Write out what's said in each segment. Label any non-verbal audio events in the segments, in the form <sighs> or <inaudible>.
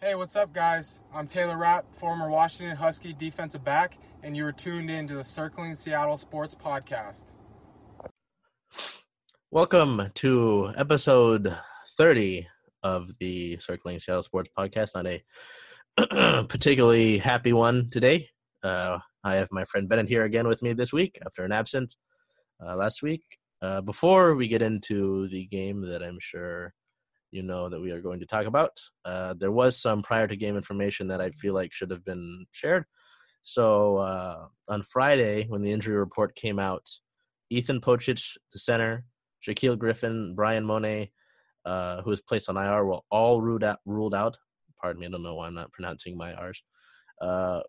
Hey, what's up, guys? I'm Taylor Rapp, former Washington Husky defensive back, and you are tuned in to the Circling Seattle Sports Podcast. Welcome to episode 30 of the Circling Seattle Sports Podcast. Not a <clears throat> particularly happy one today. Uh, I have my friend Bennett here again with me this week after an absence uh, last week. Uh, before we get into the game that I'm sure you know that we are going to talk about. Uh, there was some prior to game information that I feel like should have been shared. So uh, on Friday, when the injury report came out, Ethan Pocic, the center, Shaquill Griffin, Bryan Mone, uh, who was placed on IR, were all ruled out. Ruled out. Pardon me, I don't know why I'm not pronouncing my R's. Uh,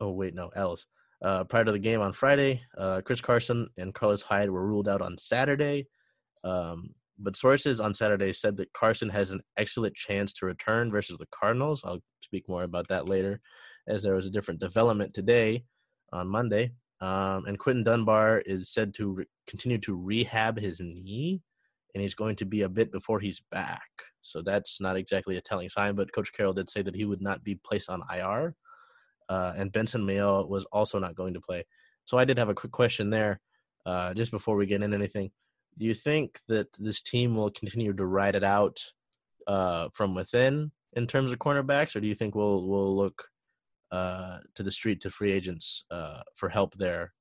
oh wait, no L's. Uh, prior to the game on Friday, uh, Chris Carson and Carlos Hyde were ruled out on Saturday. Um, but sources on Saturday said that Carson has an excellent chance to return versus the Cardinals. I'll speak more about that later, as there was a different development today on Monday. Um, and Quinton Dunbar is said to re- continue to rehab his knee, and he's going to be a bit before he's back. So that's not exactly a telling sign, but Coach Carroll did say that he would not be placed on IR. Uh, and Benson Mayowa was also not going to play. So I did have a quick question there, uh, just before we get into anything do you think that this team will continue to ride it out uh, from within in terms of cornerbacks, or do you think we'll we'll look uh, to the street to free agents uh, for help there?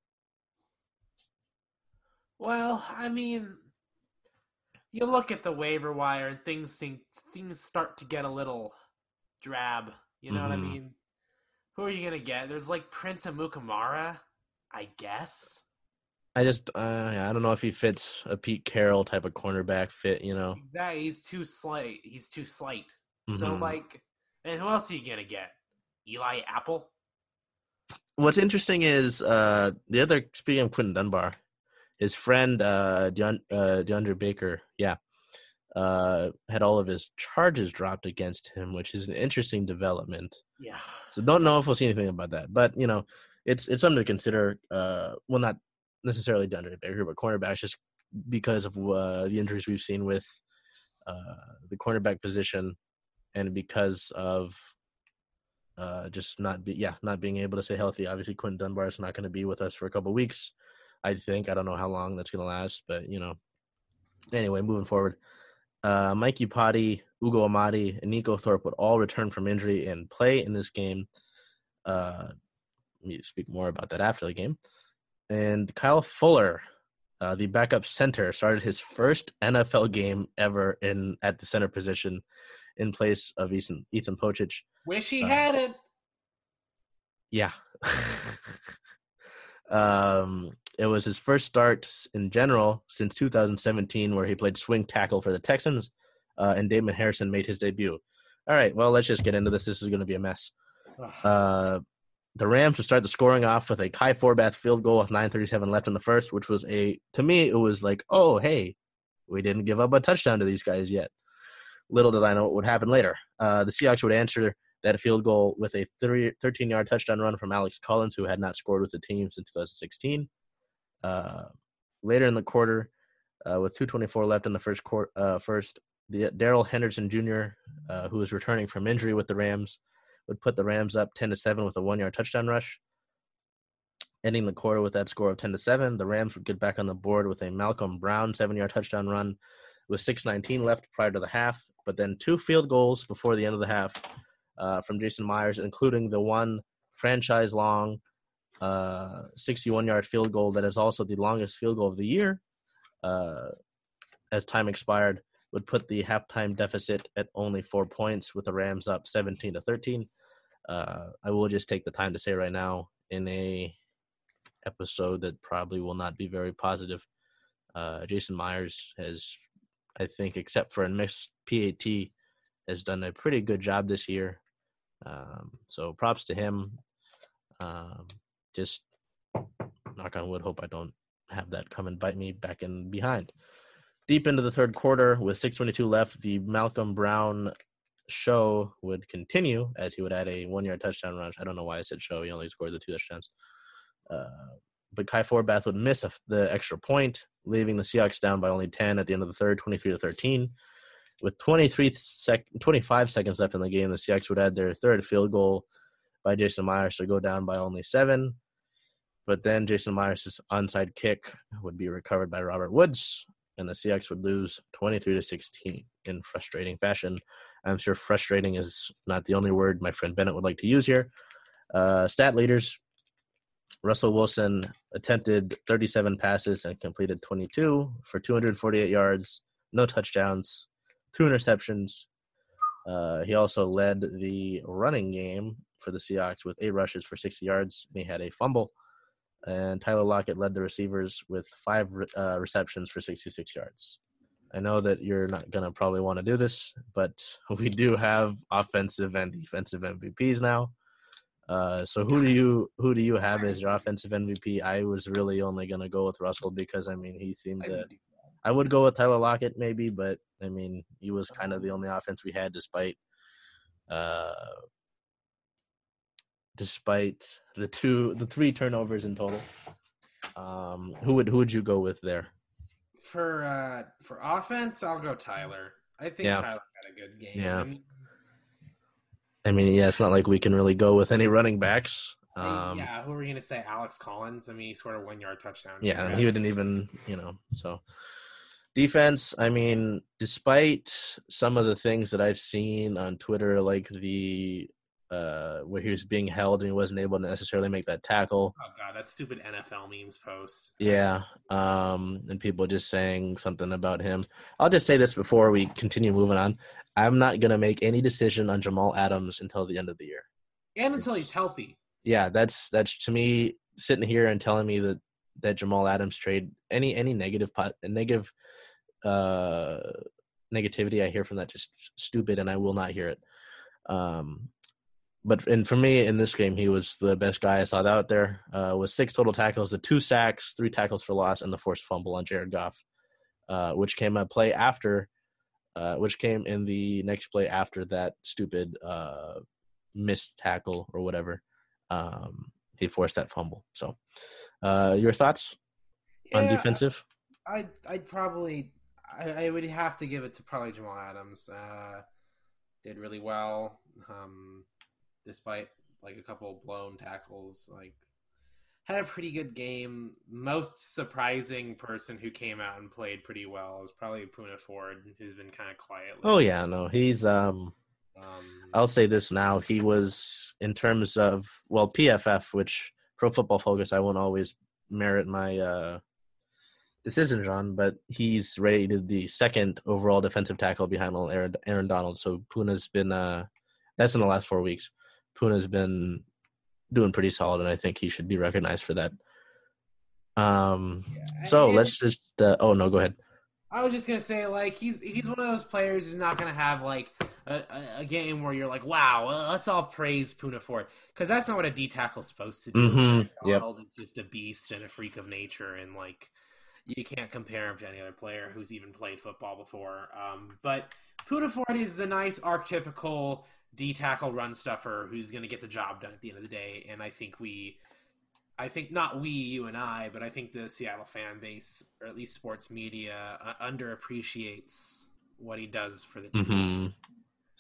Well, I mean, you look at the waiver wire and things think, things start to get a little drab. You know mm-hmm. what I mm-hmm. mean? Who are you gonna get? There's like Prince and Amukamara, I guess. I just uh, I don't know if he fits a Pete Carroll type of cornerback fit. You know, that he's too slight. He's too slight. Mm-hmm. So like, and who else are you gonna get? Eli Apple. What's interesting is uh, the other speaking of Quinton Dunbar, his friend uh, Deon, uh, DeAndre Baker, yeah, uh, had all of his charges dropped against him, which is an interesting development. Yeah. So don't know if we'll see anything about that, but you know, it's it's something to consider. Uh, well, not necessarily done DeAndre Baker, but cornerbacks just because of uh, the injuries we've seen with uh, the cornerback position, and because of uh, just not be yeah not being able to stay healthy. Obviously, Quinton Dunbar is not going to be with us for a couple weeks. I think I don't know how long that's going to last, but you know. Anyway, moving forward, uh, Mike Iupati, Ugo Amadi, and Neiko Thorpe would all return from injury and play in this game. Uh, let me speak more about that after the game. And Kyle Fuller, uh, the backup center, started his first NFL game ever in at the center position in place of Ethan Ethan Pocic. Wish he uh, had it. Yeah. <laughs> um, it was his first start in general since 2017, where he played swing tackle for the Texans, uh, and Damon Harrison made his debut. All right, well, let's just get into this. This is going to be a mess. Uh, the Rams would start the scoring off with a Kai Forbath field goal with 9:37 left in the first, which was a to me it was like, oh hey, we didn't give up a touchdown to these guys yet. Little did I know what would happen later. Uh, the Seahawks would answer that field goal with a 13 yard touchdown run from Alex Collins, who had not scored with the team since 2016. Uh, later in the quarter, uh, with 2:24 left in the first quarter, uh, first the Darrell Henderson Jr., uh, who was returning from injury with the Rams, would put the Rams up 10 to 7 with a one yard touchdown rush. Ending the quarter with that score of 10 to 7, the Rams would get back on the board with a Malcolm Brown seven yard touchdown run with 6.19 left prior to the half, but then two field goals before the end of the half uh, from Jason Myers, including the one franchise long 61 uh, yard field goal that is also the longest field goal of the year uh, as time expired would put the halftime deficit at only four points with the Rams up 17 to 13 uh, I will just take the time to say right now in a episode that probably will not be very positive. Uh, Jason Myers has, I think, except for a missed PAT, has done a pretty good job this year. Um, so props to him. Um, just knock on wood, hope I don't have that come and bite me back in behind. Deep into the third quarter, with 6:22 left, the Malcolm Brown show would continue as he would add a one yard touchdown run. I don't know why I said show. He only scored the two touchdowns. Uh, but Kai Forbath would miss the extra point, leaving the Seahawks down by only 10 at the end of the third, 23 to 13. With 23 sec- 25 seconds left in the game, the Seahawks would add their third field goal by Jason Myers to go down by only seven. But then Jason Myers' onside kick would be recovered by Robert Woods, and the Seahawks would lose 23 to 16 in frustrating fashion. I'm sure frustrating is not the only word my friend Bennett would like to use here. Uh, stat leaders Russell Wilson attempted 37 passes and completed 22 for 248 yards, no touchdowns, two interceptions. Uh, he also led the running game for the Seahawks with eight rushes for 60 yards, and he had a fumble. And Tyler Lockett led the receivers with five uh, receptions for 66 yards. I know that you're not going to probably want to do this, but <laughs> we do have offensive and defensive MVPs now. Uh, so who do you who do you have as your offensive MVP? I was really only going to go with Russell because I mean he seemed to. I would go with Tyler Lockett maybe, but I mean he was kind of the only offense we had despite uh, despite the two the three turnovers in total. Um, who would who would you go with there? For uh for offense, I'll go Tyler. I think Yeah. Tyler had a good game. Yeah. I mean, yeah, it's not like we can really go with any running backs. Um, yeah, who are we gonna say? Alex Collins. I mean, he scored a one yard touchdown. Yeah, and he didn't even, you know, so defense, I mean, despite some of the things that I've seen on Twitter, like the uh where he was being held and he wasn't able to necessarily make that tackle. Oh god, that stupid NFL memes post. Yeah. Um and people just saying something about him. I'll just say this before we continue moving on. I'm not gonna make any decision on Jamal Adams until the end of the year. And until he's healthy. yeah, that's that's to me sitting here and telling me that that Jamal Adams trade any any negative pot negative uh negativity I hear from that just stupid and I will not hear it. Um but and for me in this game he was the best guy I saw out there. Uh with six total tackles, the two sacks, three tackles for loss, and the forced fumble on Jared Goff. Uh which came a play after uh which came in the next play after that stupid uh missed tackle or whatever um, he forced that fumble. So, uh, your thoughts on Yeah, defensive? I'd I'd probably I, I would have to give it to probably Jamal Adams. Uh, did really well, um, despite like a couple blown tackles. Like had a pretty good game. Most surprising person who came out and played pretty well is probably Poona Ford, who's been kind of quiet. Oh yeah, no, he's. Um, Um, I'll say this now: he was in terms of well PFF, which Pro Football Focus, I won't always merit my uh, decisions on, but he's rated the second overall defensive tackle behind Aaron, Aaron Donald. So Poona's been uh, that's in the last four weeks. Poona's been doing pretty solid, and I think he should be recognized for that. Um, so let's just. Uh, oh no, go ahead. I was just gonna say, like he's he's one of those players who's not gonna have like a, a, game where you're like, wow, uh, let's all praise Poona Ford because that's not what a D tackle's supposed to do. Mhm, yep. Is just a beast and a freak of nature, and like you can't compare him to any other player who's even played football before. Um, but Poona Ford is the nice archetypical D tackle run stuffer who's gonna get the job done at the end of the day, and I think we. I think not we, you and I, but I think the Seattle fan base, or at least sports media, uh, underappreciates what he does for the team. hmm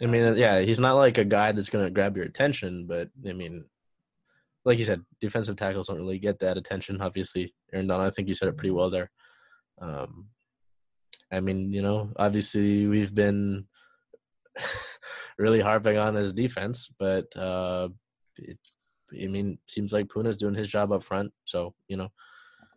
I mean, yeah, he's not like a guy that's going to grab your attention, but I mean, like you said, defensive tackles don't really get that attention. Obviously, Aaron Donald, I think you said it pretty well there. Um, I mean, you know, obviously we've been <laughs> really harping on his defense, but uh, it, I mean, seems like Poona's doing his job up front. So you know,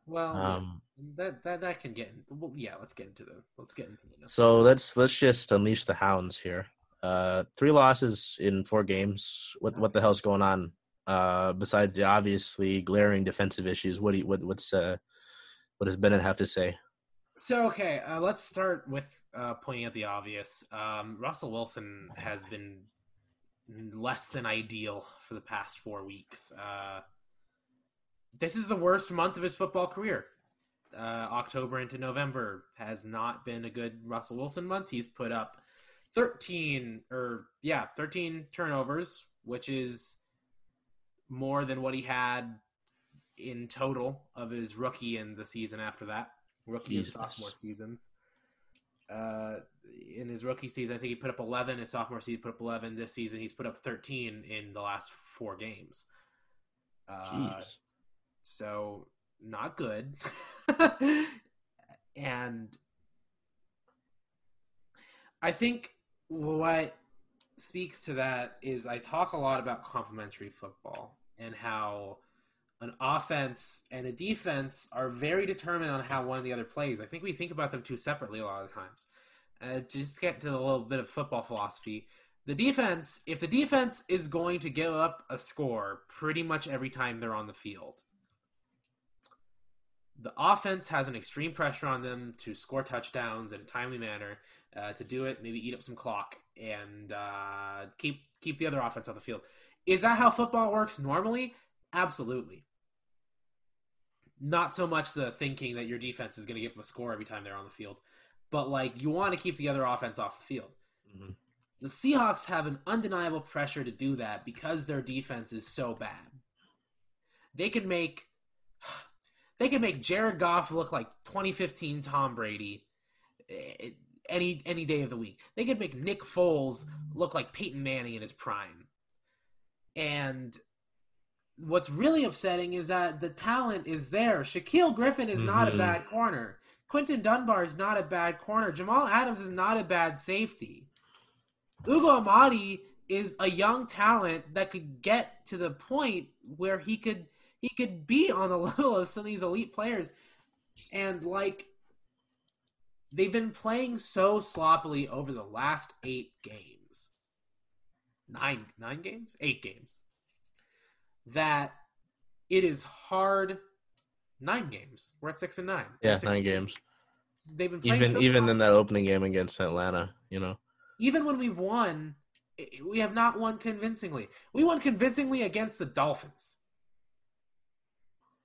Well, um, that that that can get. Well, yeah, let's get into the let's get into the. So let's let's just unleash the hounds here. Uh, three losses in four games. What what the hell's going on? Uh, besides the obviously glaring defensive issues, what do you, what what's uh, what does Bennett have to say? So okay, uh, let's start with uh, pointing out the obvious. Um, Russell Wilson has been less than ideal for the past four weeks. Uh, this is the worst month of his football career. Uh, October into November has not been a good Russell Wilson month. He's put up thirteen or yeah, thirteen turnovers, which is more than what he had in total of his rookie and the season after that, rookie Jesus. and sophomore seasons. Uh, in his rookie season, I think he put up 11. His sophomore season, he put up 11. This season, he's put up 13 in the last four games. Uh, Jeez. so not good. <laughs> and I think what speaks to that is I talk a lot about complementary football and how an offense and a defense are very determined on how one of the other plays. I think we think about them two separately a lot of times. Uh, just get to a little bit of football philosophy. The defense, if the defense is going to give up a score pretty much every time they're on the field, the offense has an extreme pressure on them to score touchdowns in a timely manner. Uh, to do it, maybe eat up some clock and uh, keep keep the other offense off the field. Is that how football works normally? Absolutely. Not so much the thinking that your defense is going to give them a score every time they're on the field, but like you want to keep the other offense off the field. Mhm. The Seahawks have an undeniable pressure to do that because their defense is so bad. They can make <sighs> they can make Jared Goff look like 2015 Tom Brady eh, any any day of the week. They could make Nick Foles look like Peyton Manning in his prime. And what's really upsetting is that the talent is there. Shaquill Griffin is not a Mhm. bad corner. Quinton Dunbar is not a bad corner. Jamal Adams is not a bad safety. Ugo Amadi is a young talent that could get to the point where he could he could be on the <laughs> level of some of these elite players. And like they've been playing so sloppily over the last eight games. Nine nine games? Eight games. That it is hard nine games. We're at six and nine. Yeah, nine and games. They've been playing Even so even in that opening game against Atlanta, you know. even when we've won, we have not won convincingly. We won convincingly against the Dolphins.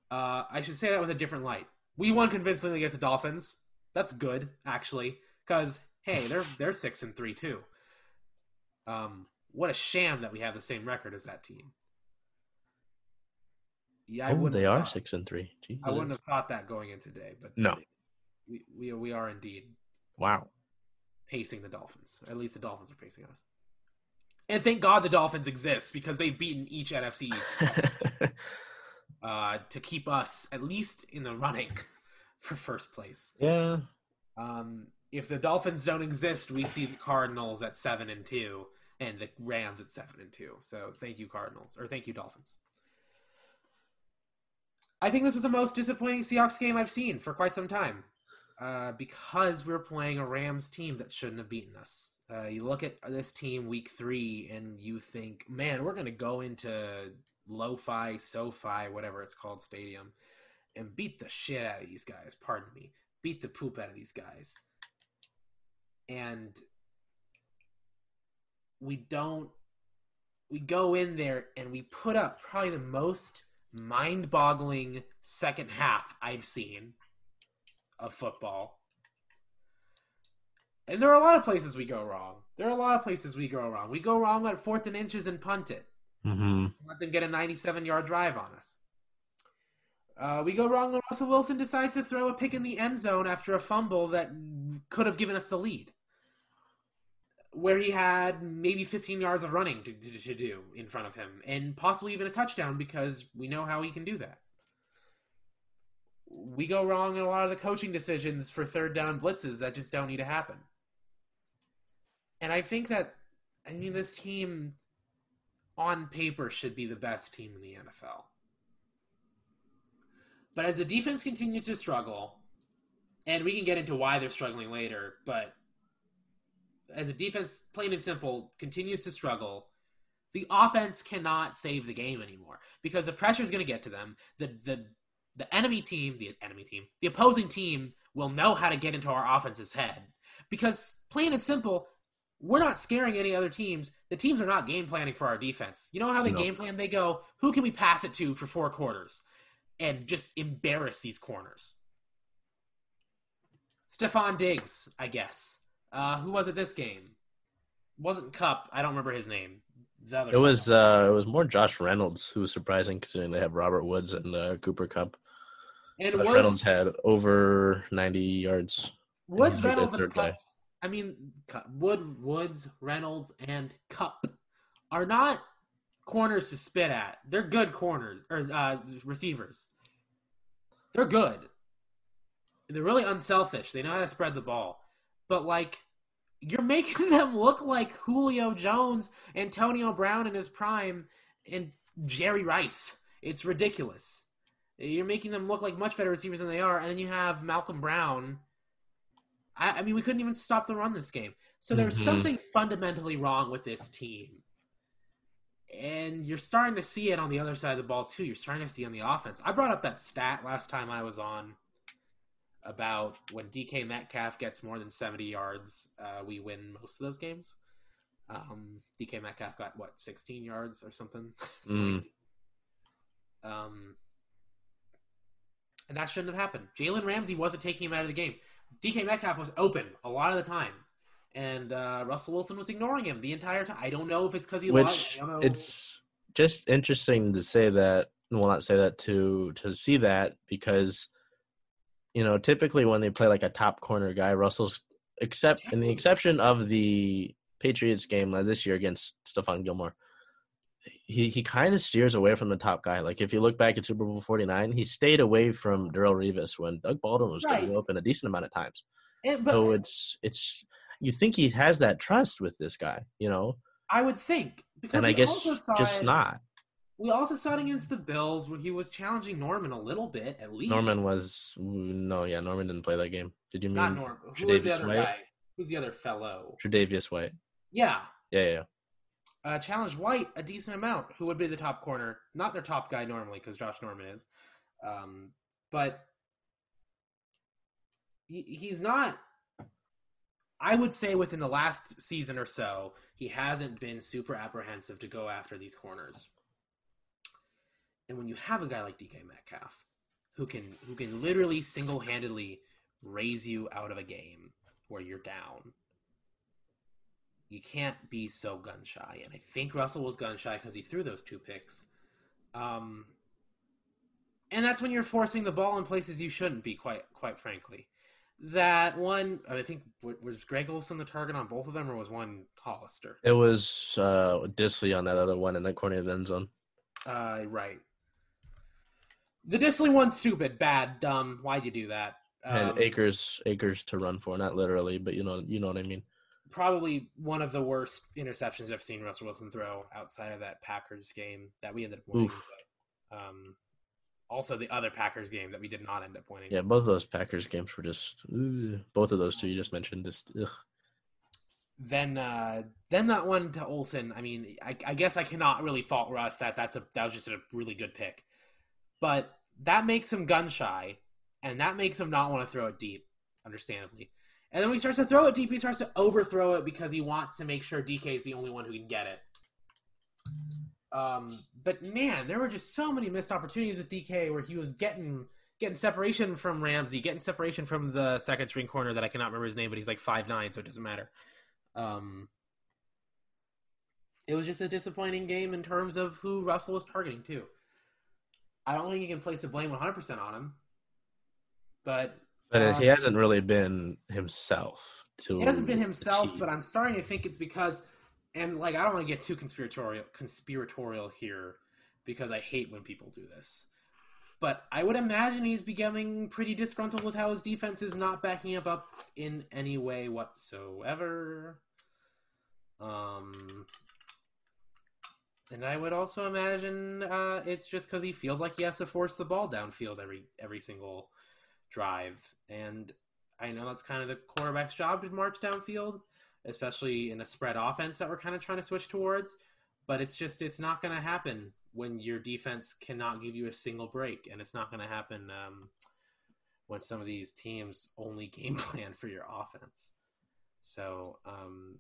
Uh, I should say that with a different light. We won convincingly against the Dolphins. That's good, actually, because hey, they're <laughs> they're six and three too. Um, what a sham that we have the same record as that team. Yeah, I oh, wouldn't. they are thought- six and three. Jesus. I wouldn't have thought that going in today, but No. we we, we are indeed Wow. pacing the Dolphins. At least the Dolphins are pacing us. And thank God the Dolphins exist because they've beaten each NFC <laughs> uh, to keep us at least in the running <laughs> for first place. yeah. Um, if the Dolphins don't exist, we see the Cardinals at seven and two, and the Rams at seven and two. So thank you, Cardinals, or thank you, Dolphins. I think this is the most disappointing Seahawks game I've seen for quite some time, uh, because we're playing a Rams team that shouldn't have beaten us. Uh, you look at this team week three, and you think, man, we're going to go into Lo-Fi, SoFi, whatever it's called, stadium, and beat the shit out of these guys. Pardon me, beat the poop out of these guys, and we don't. We go in there and we put up probably the most mind-boggling second half I've seen of football. And there are a lot of places we go wrong. There are a lot of places we go wrong. We go wrong at fourth and inches and punt it. Mm-hmm. Let them get a 97 yard drive on us. Uh, we go wrong when Russell Wilson decides to throw a pick in the end zone after a fumble that could have given us the lead. Where he had maybe 15 yards of running to, to, to do in front of him, and possibly even a touchdown because we know how he can do that. We go wrong in a lot of the coaching decisions for third down blitzes that just don't need to happen. And I think that, I mean, this team on paper should be the best team in the NFL. But as the defense continues to struggle, and we can get into why they're struggling later, but as a defense, plain and simple, continues to struggle, the offense cannot save the game anymore because the pressure is going to get to them. The the the enemy team, the enemy team, the opposing team will know how to get into our offense's head because plain and simple, we're not scaring any other teams. The teams are not game planning for our defense. You know how they No. game plan? They go, who can we pass it to for four quarters? And just embarrass these corners. Stefon Diggs, I guess. Uh, who was it this game? Wasn't Kupp. I don't remember his name. It was uh, it was more Josh Reynolds who was surprising considering they have Robert Woods and uh, Cooper Kupp. and Woods, Reynolds had over ninety yards. Woods, he's a good Reynolds, and third guy. I mean, Wood, Woods, Reynolds, and Kupp are not corners to spit at. They're good corners or uh, receivers. They're good. And They're really unselfish. They know how to spread the ball. But like, you're making <laughs> them look like Julio Jones, Antonio Brown in his prime, and Jerry Rice. It's ridiculous. You're making them look like much better receivers than they are, and then you have Malcolm Brown. I, I mean, we couldn't even stop the run this game. So there's Mhm. something fundamentally wrong with this team. And you're starting to see it on the other side of the ball, too. You're starting to see it on the offense. I brought up that stat last time I was on about when DK Metcalf gets more than 70 yards, uh, we win most of those games. Um, DK Metcalf got, what, 16 yards or something? <laughs> Mm. Um, and that shouldn't have happened. Jalen Ramsey wasn't taking him out of the game. DK Metcalf was open a lot of the time, and uh, Russell Wilson was ignoring him the entire time. I don't know if it's because he Which lost. I don't know. it's just interesting to say that. Well, not say that to to see that because you know typically when they play like a top corner guy, Russell's except in the exception of the Patriots game like this year against Stephon Gilmore, he he kind of steers away from the top guy. Like if you look back at Super Bowl Forty Nine, he stayed away from Darrelle Revis when Doug Baldwin was Right. open a decent amount of times. But so it's it's you think he has that trust with this guy, you know, I would think because and I guess just it, not. We also saw it against the Bills where he was challenging Norman a little bit, at least. Norman was no, yeah, Norman didn't play that game. Did you mean not Norman. Who was the other White? guy? Who's the other fellow? Tre'Davious White? Yeah, Yeah, yeah, yeah. uh, challenged White a decent amount, who would be the top corner. Not their top guy normally, because Josh Norman is. Um, but he, he's not. I would say within the last season or so, he hasn't been super apprehensive to go after these corners. And when you have a guy like DK Metcalf, who can who can literally single handedly raise you out of a game where you're down, you can't be so gun shy. And I think Russell was gun shy because he threw those two picks. Um, and that's when you're forcing the ball in places you shouldn't be. Quite quite frankly, that one I think was Greg Olsen the target on both of them, or was one Hollister? It was uh Dissly on that other one in the corner of the end zone. Uh, right. The Dissly one's stupid, bad, dumb. Why'd you do that? Um, acres acres to run for, not literally, but you know you know what I mean. probably one of the worst interceptions I've seen Russell Wilson throw outside of that Packers game that we ended up winning. But, um, also the other Packers game that we did not end up winning. Yeah, both of those Packers games were just ugh. both of those two you just mentioned just ugh. Then, uh, then that one to Olsen. I mean, I, I guess I cannot really fault Russ that that's a that was just a really good pick, but that makes him gun shy, and that makes him not want to throw it deep, understandably. And then when he starts to throw it deep, he starts to overthrow it because he wants to make sure DK is the only one who can get it. Um, but man, there were just so many missed opportunities with DK where he was getting getting separation from Ramsey, getting separation from the second screen corner that I cannot remember his name, but he's like five nine, so it doesn't matter. Um, it was just a disappointing game in terms of who Russell was targeting too. I don't think you can place the blame 100 percent on him, but But Um, he hasn't really been himself. To It hasn't been himself, achieve. but I'm starting to think it's because, and like I don't want to get too conspiratorial conspiratorial here because I hate when people do this. But I would imagine he's becoming pretty disgruntled with how his defense is not backing up up in any way whatsoever. Um, and I would also imagine uh, it's just because he feels like he has to force the ball downfield every every single drive, and I know that's kind of the quarterback's job to march downfield, especially in a spread offense that we're kind of trying to switch towards. But it's just it's not going to happen when your defense cannot give you a single break, and it's not going to happen um, when some of these teams only <laughs> game plan for your offense. So um,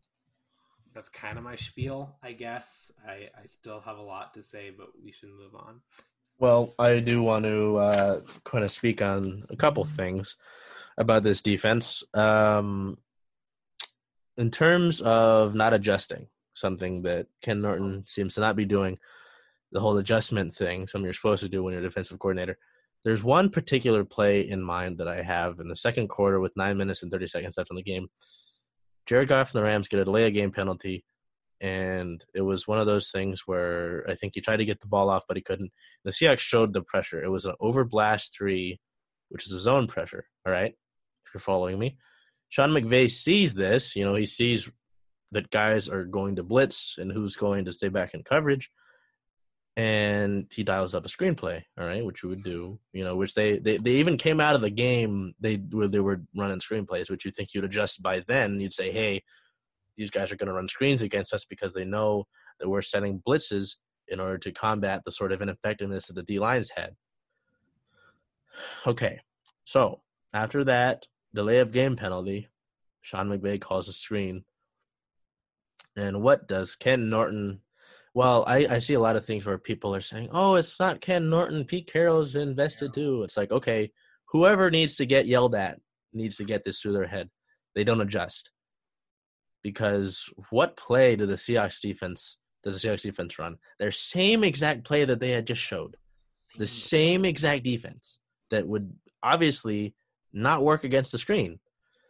that's kind of my spiel, I guess. I, I still have a lot to say, but we should move on. Well, I do want to uh, kind of speak on a couple things about this defense. Um, in terms of not adjusting, something that Ken Norton seems to not be doing, the whole adjustment thing, something you're supposed to do when you're a defensive coordinator. There's one particular play in mind that I have in the second quarter with nine minutes and 30 seconds left in the game. Jared Goff and the Rams get a delay of game penalty, and it was one of those things where I think he tried to get the ball off, but he couldn't. The Seahawks showed the pressure. It was an overblast three, which is a zone pressure. All right, if you're following me, Sean McVay sees this. You know, he sees that guys are going to blitz and who's going to stay back in coverage and he dials up a screenplay all right which you would do you know which they they, they even came out of the game they where they were running screenplays which you think you'd adjust by then you'd say hey these guys are going to run screens against us because they know that we're setting blitzes in order to combat the sort of ineffectiveness that the D lines had. Okay, so after that delay of game penalty, Sean McVay calls a screen. And what does Ken Norton well, I, I see a lot of things where people are saying, "Oh, it's not Ken Norton. Pete Carroll's invested too." It's like, okay, whoever needs to get yelled at needs to get this through their head. They don't adjust because what play do the Seahawks defense does the Seahawks defense run? Their same exact play that they had just showed, the same exact defense that would obviously not work against the screen.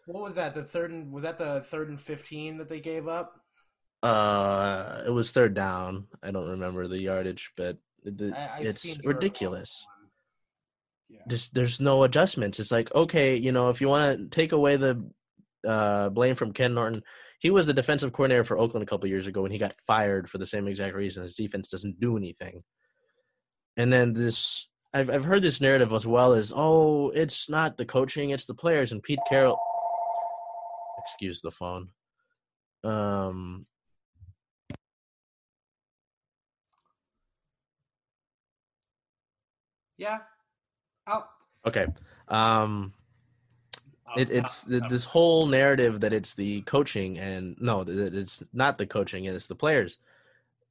What was that? The third and was that the third and fifteen that they gave up? Uh, it was third down. I don't remember the yardage, but the, I, it's ridiculous. Yeah. Just there's no adjustments. It's like okay, you know, if you want to take away the uh, blame from Ken Norton, he was the defensive coordinator for Oakland a couple years ago, and he got fired for the same exact reason. His defense doesn't do anything. And then this, I've I've heard this narrative as well as, oh, it's not the coaching, it's the players. And Pete Carroll, excuse the phone. Um, Yeah. I'll... Okay. Um, it, it's the, this whole narrative that it's the coaching and no, that it's not the coaching and it's the players.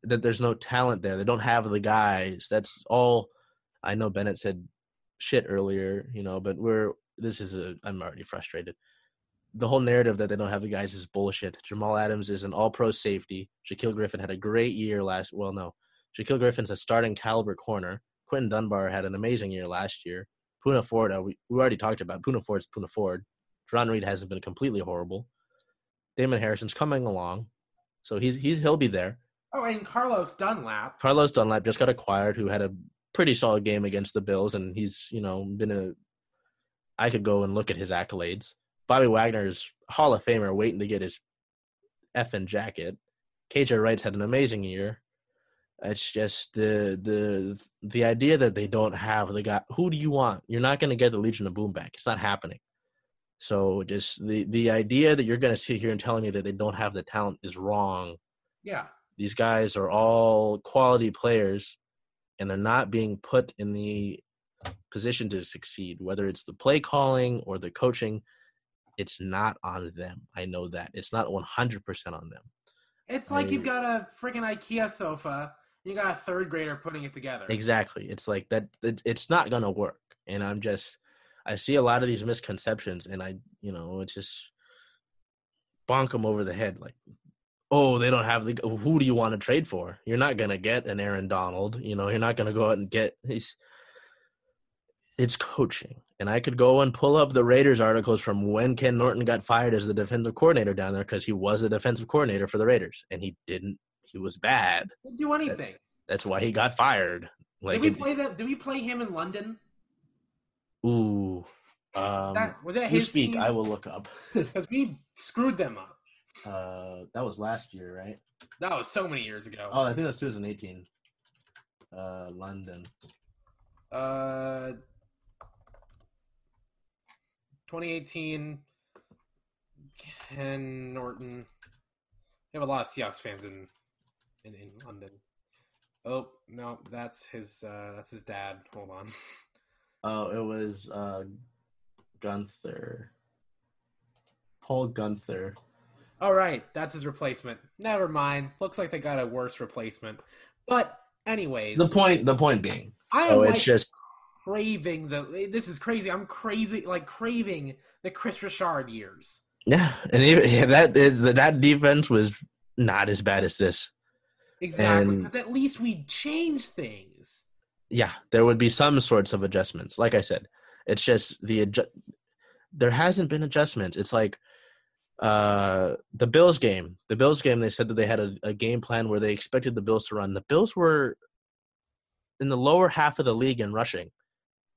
That there's no talent there. They don't have the guys. That's all. I know Bennett said shit earlier, you know, but we're this is a. I'm already frustrated. The whole narrative that they don't have the guys is bullshit. Jamal Adams is an All-Pro safety. Shaquill Griffin had a great year last. Well, no, Shaquill Griffin's a starting caliber corner. Quinton Dunbar had an amazing year last year. Poona Ford, uh, we, we already talked about. Poona Ford's Poona Ford. Jarran Reed hasn't been completely horrible. Damon Harrison's coming along, so he's he's he'll be there. Oh, and Carlos Dunlap. Carlos Dunlap just got acquired, who had a pretty solid game against the Bills, and he's you know been a. I could go and look at his accolades. Bobby Wagner's Hall of Famer, waiting to get his effing jacket. KJ Wright's had an amazing year. It's just the the the idea that they don't have the guy. Who do you want? You're not going to get the Legion of Boom back. It's not happening. So just the the idea that you're going to sit here and telling me that they don't have the talent is wrong. Yeah, these guys are all quality players, and they're not being put in the position to succeed. Whether it's the play calling or the coaching, it's not on them. I know that it's not 100% on them. It's like I, you've got a freaking IKEA sofa you got a third grader putting it together. Exactly. It's like that. It's not gonna work. And I'm just, I see a lot of these misconceptions, and I, you know, it's just bonk them over the head. Like, oh, they don't have the. Who do you want to trade for? You're not gonna get an Aaron Donald. You know, you're not gonna go out and get. <laughs> these. It's coaching, and I could go and pull up the Raiders articles from when Ken Norton got fired as the defensive coordinator down there because he was a defensive coordinator for the Raiders, and he didn't he was bad. Didn't do anything. That's, that's why he got fired. Like, did we play that? Did we play him in London? Ooh, um, that, was that his speak? Team? I will look up <laughs> because we screwed them up. Uh, that was last year, right? That was so many years ago. Oh, I think that's 2018. Uh, London. Uh, 2018. Ken Norton. We have a lot of Seahawks fans in in, in London. Oh no, that's his uh, that's his dad. Hold on. Oh, it was uh, Guenther. Paul Guenther. All right, that's his replacement. Never mind. Looks like they got a worse replacement. But anyways, the point the point being, I so it's like just craving the. This is crazy. I'm crazy, like craving the Kris Richard years. Yeah, and even yeah, that is that defense was not as bad as this. Exactly, because at least we change things. yeah, there would be some sorts of adjustments. Like I said, it's just the adju- there hasn't been adjustments. It's like uh the Bills game. The Bills game they said that they had a, a game plan where they expected the Bills to run. The Bills were in the lower half of the league in rushing.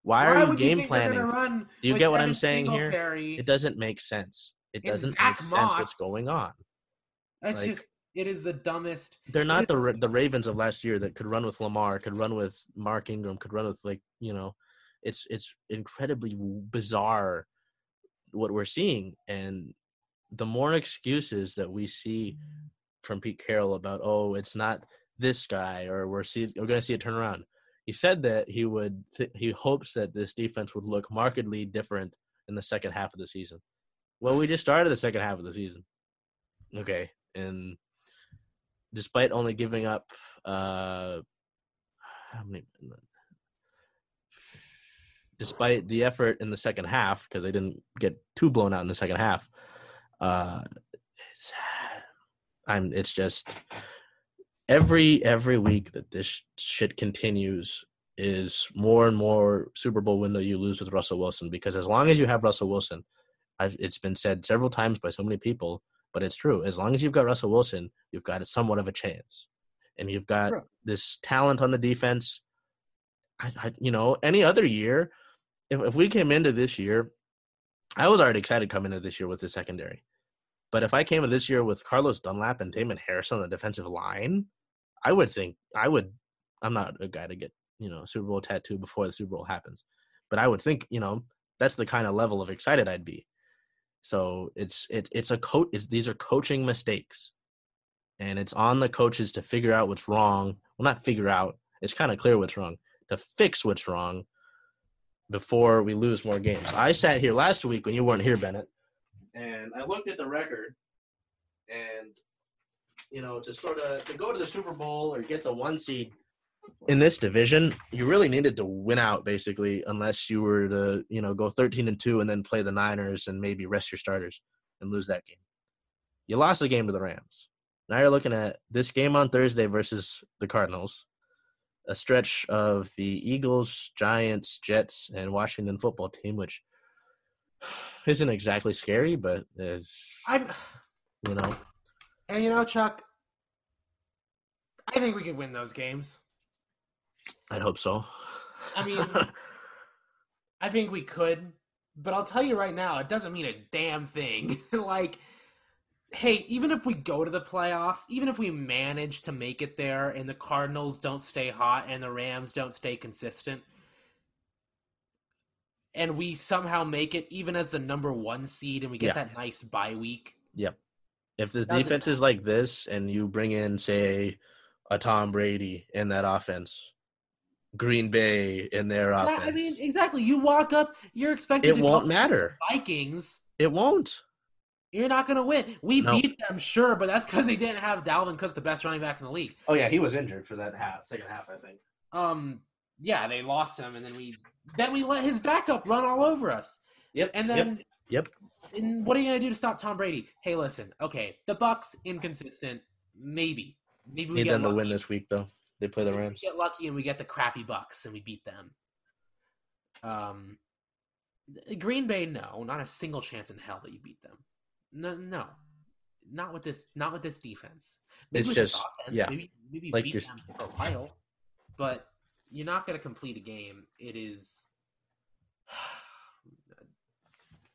Why, are you game think planning? Run Do you get what I'm saying here? It doesn't make sense. It doesn't Zach make sense what's going on. That's like- just it is the dumbest. They're not the the Ravens of last year that could run with Lamar, could run with Mark Ingram, could run with like you know, it's it's incredibly bizarre what we're seeing, and the more excuses that we see from Pete Carroll about oh it's not this guy or we're see we're going to see a turnaround. He said that he would th- he hopes that this defense would look markedly different in the second half of the season. Well, we just started the second half of the season. Okay, and despite only giving up uh how many despite the effort in the second half because they didn't get too blown out in the second half uh it's i'm it's just every every week that this shit continues is more and more super bowl window you lose with russell wilson because as long as you have russell wilson I've, it's been said several times by so many people but it's true. As long as you've got Russell Wilson, you've got somewhat of a chance, and you've got True. this talent on the defense. I, I, you know, any other year, if if we came into this year, I was already excited coming into this year with the secondary. But if I came into this year with Carlos Dunlap and Damon Harris on the defensive line, I would think I would. I'm not a guy to get you know Super Bowl tattoo before the Super Bowl happens, but I would think you know that's the kind of level of excited I'd be. So it's it's it's a coach. These are coaching mistakes, and it's on the coaches to figure out what's wrong. Well, not figure out. It's kind of clear what's wrong. To fix what's wrong before we lose more games. I sat here last week when you weren't here, Bennett, and I looked at the record, and you know to sort of to go to the Super Bowl or get the one seed in this division, you really needed to win out basically, unless you were to, you know, go 13 and 2 and then play the Niners and maybe rest your starters and lose that game. You lost the game to the Rams. Now you're looking at this game on Thursday versus the Cardinals, a stretch of the Eagles, Giants, Jets, and Washington football team, which <sighs> isn't exactly scary, but is, I'm, you know, and you know, Chuck, I think we could win those games. I'd hope so. I mean, <laughs> I think we could, but I'll tell you right now, it doesn't mean a damn thing. <laughs> like, hey, even if we go to the playoffs, even if we manage to make it there and the Cardinals don't stay hot and the Rams don't stay consistent, and we somehow make it even as the number one seed and we get Yeah. that nice bye week. Yep. If the defense is like this and you bring in, say, a Tom Brady in that offense, Green Bay in their Yeah, offense, I mean, exactly. You walk up, you're expected it to won't matter. Vikings. It won't. You're not going to win. We No. beat them, sure, but that's because they didn't have Dalvin Cook, the best running back in the league. Oh yeah, he was injured for that half, second half, I think. Um, yeah, they lost him, and then we then we let his backup run all over us. Yep. And then, Yep. and what are you gonna do to stop Tom Brady? Hey, listen, okay, the Bucs inconsistent, maybe, maybe we need get them to win this week though. They play the Maybe Rams. We get lucky and we get the crappy Bucs and we beat them. Um, Green Bay, no, not a single chance in hell that you beat them. No, no, not with this, not with this defense. It's with just- offense, yeah. maybe, maybe Like beat you're- them for a while, but you're not going to complete a game. It is. <sighs>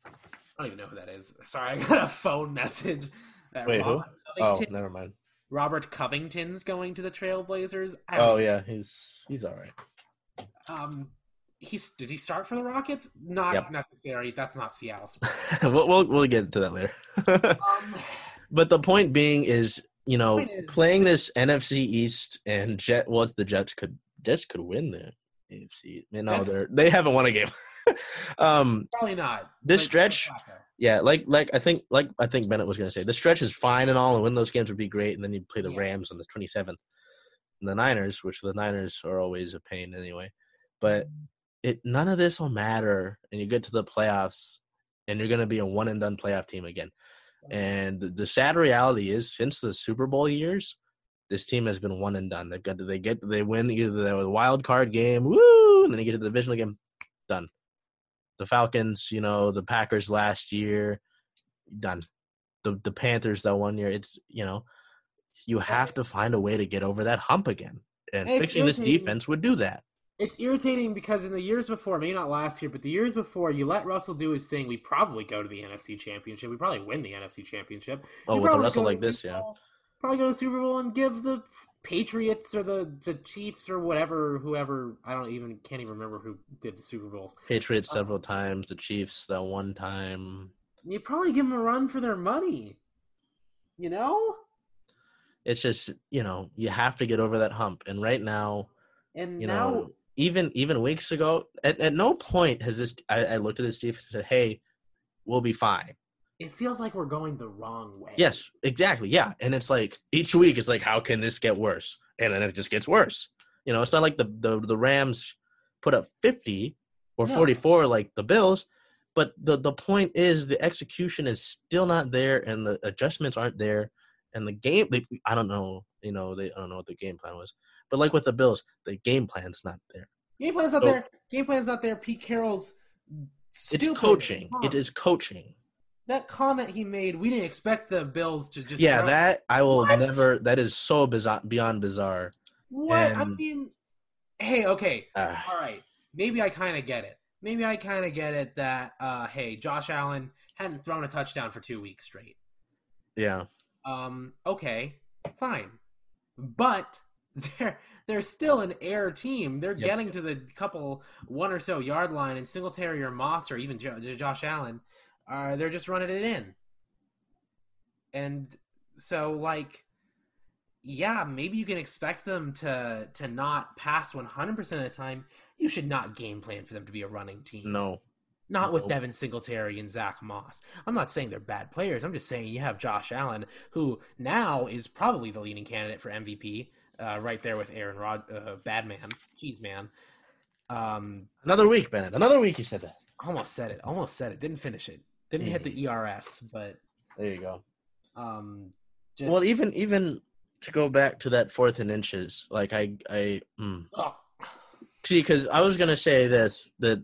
I don't even know who that is. Sorry, I got a phone message. that Wait, who? Oh, never mind. Robert Covington's going to the Trailblazers. I Oh mean, yeah, he's he's all right. Um, he's did he start for the Rockets? Not Yep. necessary. That's not Seattle. <laughs> We'll, we'll we'll get to that later. <laughs> um, but the point being is, you know, is- playing this NFC East and Jet was the Jets could Jets could win the AFC. No, Jets- they're they haven't won a game. <laughs> um, probably not. This Like, stretch- Flacco. Yeah, like like I think like I think Bennett was going to say, the stretch is fine and all, and win those games would be great, and then you play the Yeah. Rams on the twenty seventh, and the Niners, which the Niners are always a pain anyway. But it none of this will matter, and you get to the playoffs, and you're going to be a one and done playoff team again. And the, the sad reality is, since the Super Bowl years, this team has been one and done. They've got they get they win either the wild card game, woo, and then they get to the divisional game, done. The Falcons, you know, the Packers last year, done. The the Panthers that one year, it's you know, you have to find a way to get over that hump again, and fixing this defense would do that. It's irritating because in the years before, maybe not last year, but the years before, you let Russell do his thing. We probably go to the NFC Championship. We probably win the NFC Championship. Oh, You with a Russell like this, Super yeah. Probably go to the Super Bowl and give the Patriots or the the Chiefs or whatever, whoever I don't even can't even remember who did the Super Bowls. Patriots Uh, several times, the Chiefs that one time. You probably give them a run for their money. You know, It's just you know you have to get over that hump, and right now, and you now know, even even weeks ago, at, at no point has this. I, I looked at this defense and said, "Hey, we'll be fine." It feels like we're going the wrong way. Yes, exactly. Yeah, and it's like each week it's like, how can this get worse? And then it just gets worse. You know, it's not like the the, the Rams put up fifty or No. forty four like the Bills, but the the point is the execution is still not there, and the adjustments aren't there, and the game. They, I don't know. You know, they I don't know what the game plan was, but like with the Bills, the game plan's not there. Game plan's not So- there. Game plan's not there. Pete Carroll's stupid. It's coaching. It comment. coaching. That comment he made. We didn't expect the Bills to just Yeah, throw- that I will What? never. That is so bizarre, beyond bizarre. What I mean, hey, okay, Ah. all right. Maybe I kind of get it. Maybe I kind of get it that uh, hey, Josh Allen hadn't thrown a touchdown for two weeks straight. yeah. Um, okay, fine, but <laughs> they're they're still an air team. They're Yep. getting to the couple one or so yard line, and Singletary or Moss or even jo- Josh Allen, uh, they're just running it in. And so, like, yeah, maybe you can expect them to to not pass one hundred percent of the time. You should not game plan for them to be a running team. No. Not with. Devin Singletary and Zach Moss. I'm not saying they're bad players. I'm just saying you have Josh Allen, who now is probably the leading candidate for MVP, uh, right there with Aaron Rod, uh, Badman, Cheese Man. Um, Another week, Bennett. Another week. He said that. almost said it. Almost said it. Didn't finish it. Didn't hit the ERS, but There you go. um, just, Well, even even to go back to that fourth and inches, like I I mm. oh, see because I was gonna say this that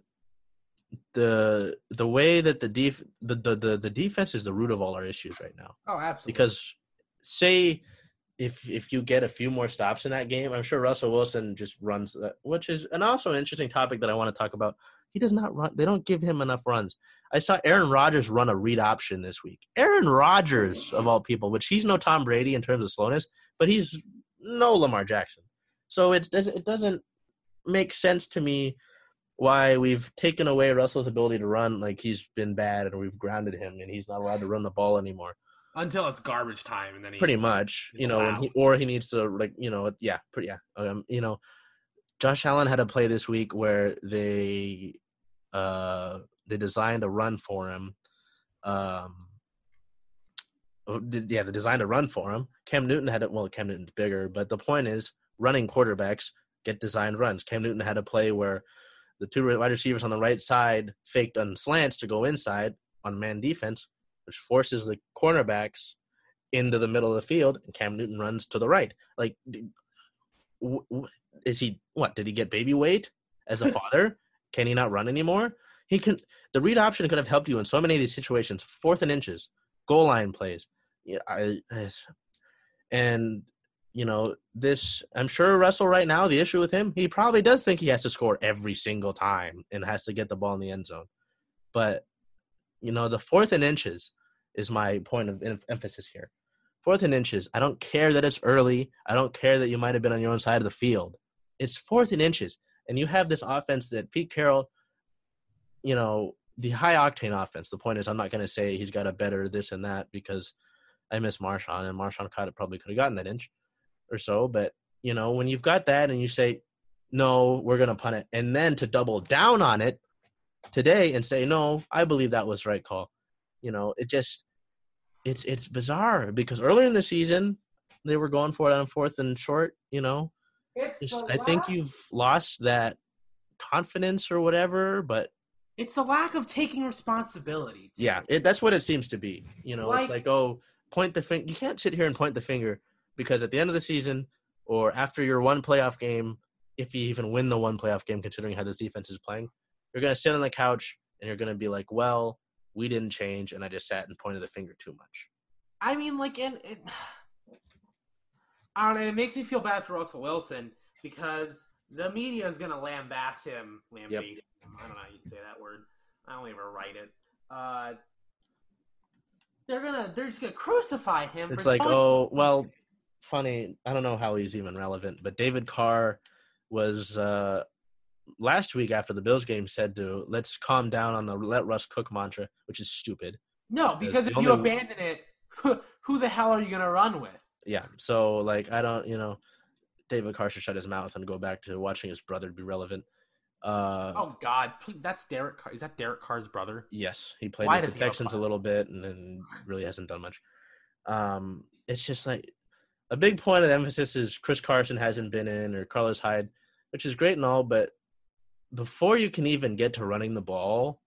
the the way that the def the, the the the defense is the root of all our issues right now. oh, absolutely. Because say if if you get a few more stops in that game, I'm sure Russell Wilson just runs that, which is and also an interesting topic that I want to talk about. He does not run. They don't give him enough runs. I saw Aaron Rodgers run a read option this week. Aaron Rodgers of all people, which he's no Tom Brady in terms of slowness, but he's no Lamar Jackson. So it doesn't it doesn't make sense to me why we've taken away Russell's ability to run like he's been bad and we've grounded him and he's not allowed to run the ball anymore until it's garbage time, and then he pretty much you know Wow. he or he needs to like you know yeah pretty yeah um you know josh allen had a play this week where they uh they designed a run for him um oh, yeah they designed a run for him cam newton had it well cam newton's bigger but the point is running quarterbacks get designed runs cam newton had a play where the two wide receivers on the right side faked on slants to go inside on man defense which forces the cornerbacks into the middle of the field, and Cam Newton runs to the right. Like, d- w- w- is he what? Did he get baby weight as a <laughs> father? can he not run anymore? He can. The read option could have helped you in so many of these situations. Fourth and inches, goal line plays. Yeah, I, and you know this. I'm sure Russell right now. The issue with him, he probably does think he has to score every single time and has to get the ball in the end zone. But you know, the fourth and inches is my point of em- emphasis here. Fourth and inches. I don't care that it's early. I don't care that you might have been on your own side of the field. It's fourth and inches. And you have this offense that Pete Carroll, you know, the high octane offense. The point is, I'm not going to say he's got a better this and that because I miss Marshawn, and Marshawn caught it probably could have gotten that inch or so. But, you know, when you've got that and you say, no, we're going to punt it, and then to double down on it today and say, no, I believe that was the right call. You know, it just it's it's bizarre because earlier in the season they were going for it on fourth and short. You know, It's Just- I think you've lost that confidence or whatever. But It's the lack of taking responsibility. too. yeah, it, that's what it seems to be. You know, it's Like- like oh, point the finger. You can't sit here and point the finger. because at the end of the season or after your one playoff game, if you even win the one playoff game, considering how this defense is playing, you're going to sit on the couch and you're going to be like, well, we didn't change, and I just sat and pointed the finger too much. I mean, like, and it, <sighs> I don't know. It makes me feel bad for Russell Wilson because the media is going to lambaste him, lambaste Yep. him. I don't know how you say that word. I don't even write it. Uh, they're gonna, they're just gonna crucify him. It's for like, oh, well, funny. I don't know how he's even relevant, but David Carr was uh, last week after the Bills game said to let's calm down on the let Russ cook mantra, which is stupid. no, because if you abandon it, <laughs> who the hell are you gonna run with? Yeah. So like, I don't, you know, David Carr should shut his mouth and go back to watching his brother be relevant. Uh, Oh God, please, that's Derek. Carr. Is that Derek Carr's brother? Yes, he played Why with the Texans a little bit, and then really hasn't done much. Um, it's just like a big point of emphasis is Chris Carson hasn't been in or Carlos Hyde, which is great and all, but before you can even get to running the ball,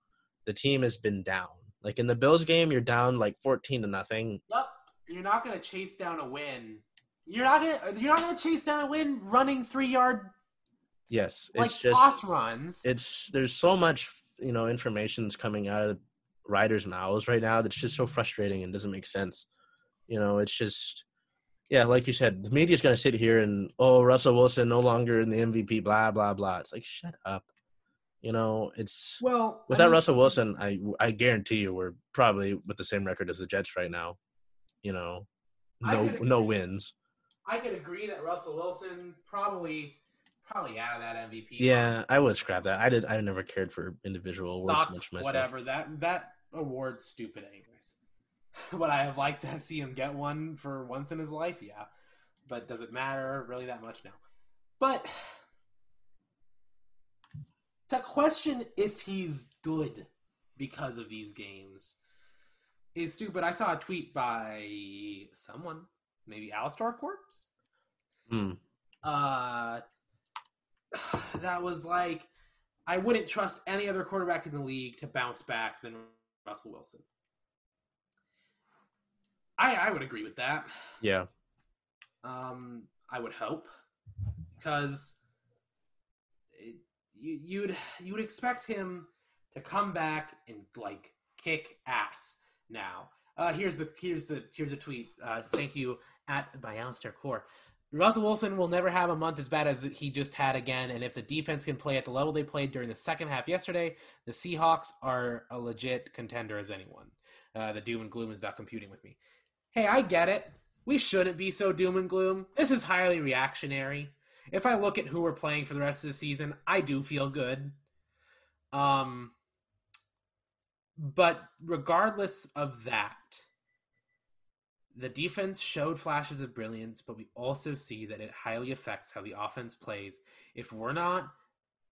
the team has been down. Like in the Bills game, you're down like fourteen to nothing. Yep. You're not gonna chase down a win. You're not gonna. You're not gonna chase down a win running three yard Yes, like it's just toss runs. it's there's so much you know information's coming out of riders' mouths right now that's just so frustrating and doesn't make sense. You know, it's just yeah, like you said, the media's gonna sit here and oh Russell Wilson no longer in the MVP, blah blah blah. It's like shut up. You know, it's well without I mean, Russell Wilson, I I guarantee you we're probably with the same record as the Jets right now. You know, no no wins. I could agree that Russell Wilson probably probably out of that MVP. Yeah, I would scrap that. I did. I never cared for individual awards Suck, much myself. whatever. That that award's stupid, anyways. <laughs> Would I have liked to <laughs> see him get one for once in his life? Yeah, but does it matter really that much? No. But to question if he's good because of these games is stupid. I saw a tweet by someone, maybe Alistair Corpse, Hmm. uh, <sighs> that was like, I wouldn't trust any other quarterback in the league to bounce back than Russell Wilson. I I would agree with that. Yeah. Um, I would hope because it, you, you'd you would expect him to come back and like kick ass. Now, uh, here's the here's the here's a tweet. Uh, thank you at by Alistair Corp. Russell Wilson will never have a month as bad as he just had again, and if the defense can play at the level they played during the second half yesterday, the Seahawks are a legit contender as anyone. Uh, the doom and gloom is not computing with me. Hey, I get it. We shouldn't be so doom and gloom. This is highly reactionary. If I look at who we're playing for the rest of the season, I do feel good. Um, but regardless of that, the defense showed flashes of brilliance, but we also see that it highly affects how the offense plays. If we're not,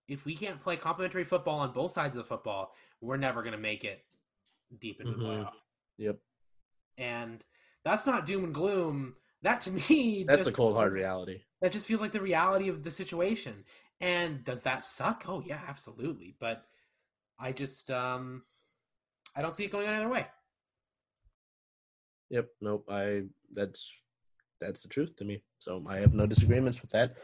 if we can't play complementary football on both sides of the football, we're never going to make it deep into the Mhm. playoffs. Yep. And that's not doom and gloom. That to me, That's the cold hard reality. That just feels like the reality of the situation. And does that suck? Oh yeah, absolutely. But I just um I don't see it going any other way. Yep. Nope. I that's that's the truth to me. So I have no disagreements with that.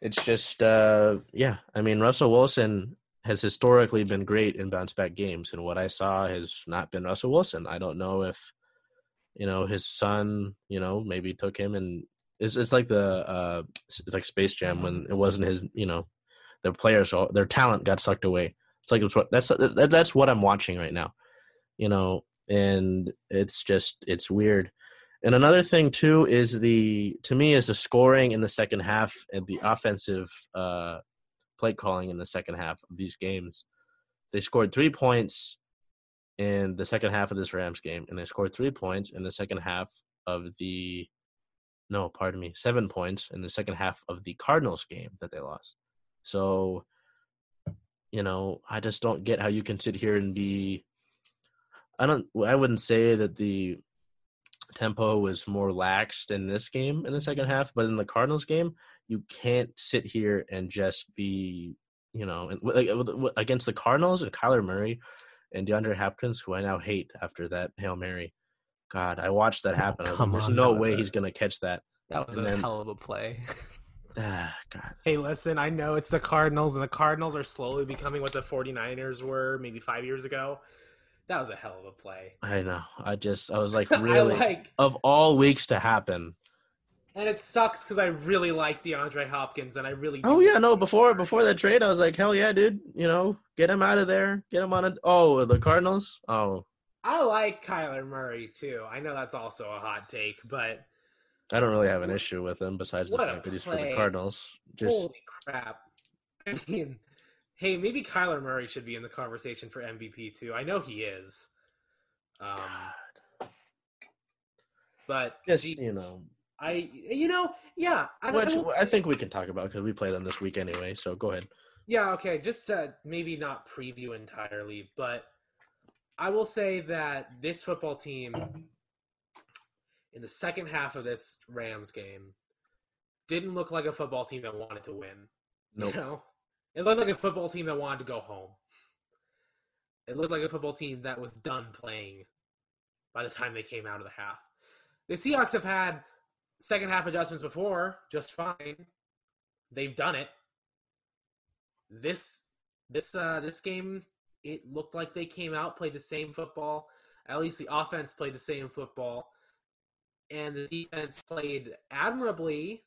It's just uh yeah, I mean Russell Wilson has historically been great in bounce back games and what I saw has not been Russell Wilson. I don't know if you know his son, you know, maybe took him and it's it's like the uh it's like Space Jam when it wasn't his, you know, their players their talent got sucked away. It's like it's what that's that, that's what I'm watching right now. You know, and it's just it's weird. And another thing too is the to me is the scoring in the second half and the offensive uh play calling in the second half of these games. They scored three points in the second half of this Rams game, and they scored three points in the second half of the no, pardon me, seven points in the second half of the Cardinals game that they lost. So, you know, I just don't get how you can sit here and be I don't. I wouldn't say that the tempo was more laxed in this game in the second half, but in the Cardinals game, you can't sit here and just be, you know, and like against the Cardinals and Kyler Murray and DeAndre Hopkins, who I now hate after that hail mary. God, I watched that happen. I was like, There's on, no way a- he's gonna catch that. That was And a then- hell of a play. <laughs> Ah, God. hey, listen, I know it's the Cardinals, and the Cardinals are slowly becoming what the 49ers were maybe five years ago. That was a hell of a play. I know. I just I was <laughs> like really like, of all weeks to happen. and it sucks because I really like DeAndre Hopkins, and I really. Oh yeah, no. Before before that trade, I was like, hell yeah, dude. You know, get him out of there. Get him on a. Oh, the Cardinals. Oh, I like Kyler Murray too. I know that's also a hot take, but I don't really have an issue with him besides the fact that he's for the. Cardinals. Just holy crap! <laughs> I mean, hey, maybe Kyler Murray should be in the conversation for MVP too. I know he is. Um, but just gee, you know, I, you know, yeah, I, I which will- I think we can talk about because we play them this week anyway. So go ahead. Yeah, okay, just to maybe not preview entirely, but I will say that this football team in the second half of this Rams game didn't look like a football team that wanted to win. Nope. You know? It looked like a football team that wanted to go home. It looked like a football team that was done playing by the time they came out of the half. The Seahawks have had second half adjustments before, just fine. They've done it. This this uh this game it looked like they came out, played the same football. At least the offense played the same football. And the defense played admirably.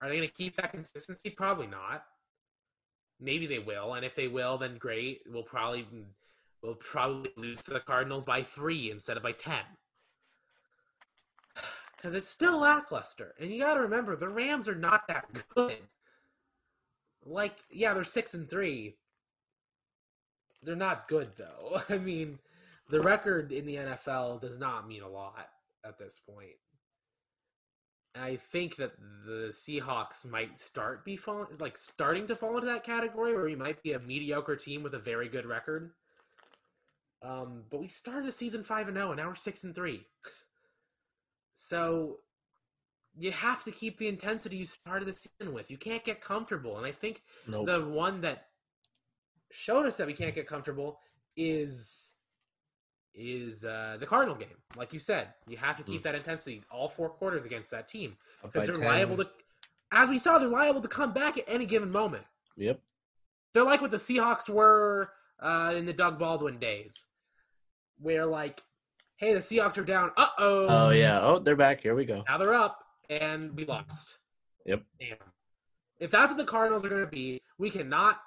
Are they going to keep that consistency? Probably not. Maybe they will, and if they will, then great. We'll probably we'll probably lose to the Cardinals by three instead of by ten. <sighs> Because it's still lackluster, and you got to remember the Rams are not that good. Like, yeah, they're six and three. They're not good though. <laughs> I mean, the record in the NFL does not mean a lot at this point. I think that the Seahawks might start be fall, like starting to fall into that category where we might be a mediocre team with a very good record. Um, but we started the season five and zero, and now we're six and three. <laughs> So you have to keep the intensity you started the season with. You can't get comfortable, and I think Nope. the one that showed us that we can't get comfortable is is uh, the Cardinal game. Like you said, you have to keep that intensity all four quarters against that team because they're 10. liable to. As we saw, they're liable to come back at any given moment. Yep. They're like what the Seahawks were uh, in the Doug Baldwin days, where like, hey, the Seahawks are down. Uh oh. Oh yeah. Oh, they're back. Here we go. Now they're up, and we lost. Yep. Damn. If that's what the Cardinals are going to be, we cannot,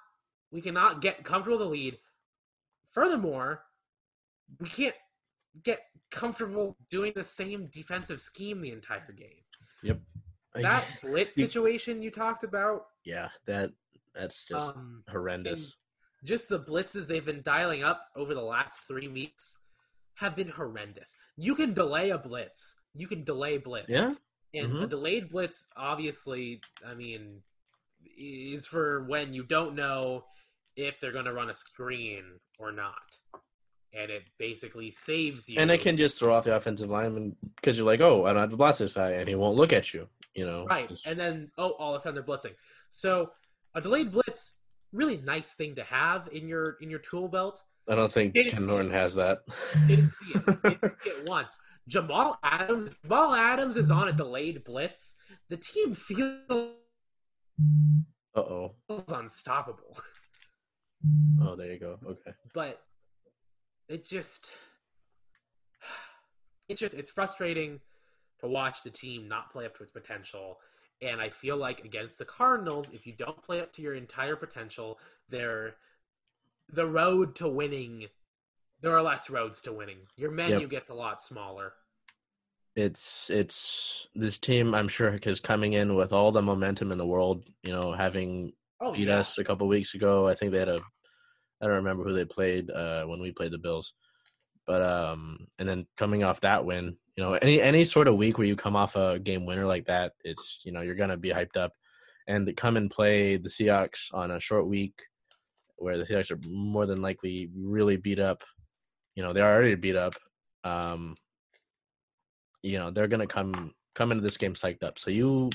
we cannot get comfortable with the lead. Furthermore, we can't get comfortable doing the same defensive scheme the entire game. Yep. That <laughs> blitz situation you talked about, yeah. That that's just um, horrendous. just the blitzes they've been dialing up over the last three weeks have been horrendous. You can delay a blitz. You can delay blitz. Yeah. And a Mhm. delayed blitz, obviously, I mean, is for when you don't know if they're going to run a screen or not. And it basically saves you. And it can just throw off the offensive lineman because you're like, oh, I don't have to blast this guy, and he won't look at you. You know. Right. Just- And then, oh, all of a sudden they're blitzing. So a delayed blitz, really nice thing to have in your in your tool belt. I don't think Didn't Ken Norton it. has that. Didn't see it. <laughs> Didn't see it once. Jamal Adams. Jamal Adams is on a delayed blitz. The team feels Uh oh. unstoppable. Oh, there you go. Okay. but it just <sighs> it's just it's frustrating to watch the team not play up to its potential and i feel like against the cardinals if you don't play up to your entire potential they're the road to winning there are less roads to winning your menu Yep. gets a lot smaller It's it's this team. I'm sure is coming in with all the momentum in the world. You know, having oh beat yeah us a couple weeks ago. I think they had a. I don't remember who they played uh, when we played the Bills, but um, and then coming off that win, you know, any any sort of week where you come off a game winner like that, it's you know you're gonna be hyped up, and to come and play the Seahawks on a short week, where the Seahawks are more than likely really beat up, you know they're already beat up, um, you know they're gonna come come into this game psyched up. So you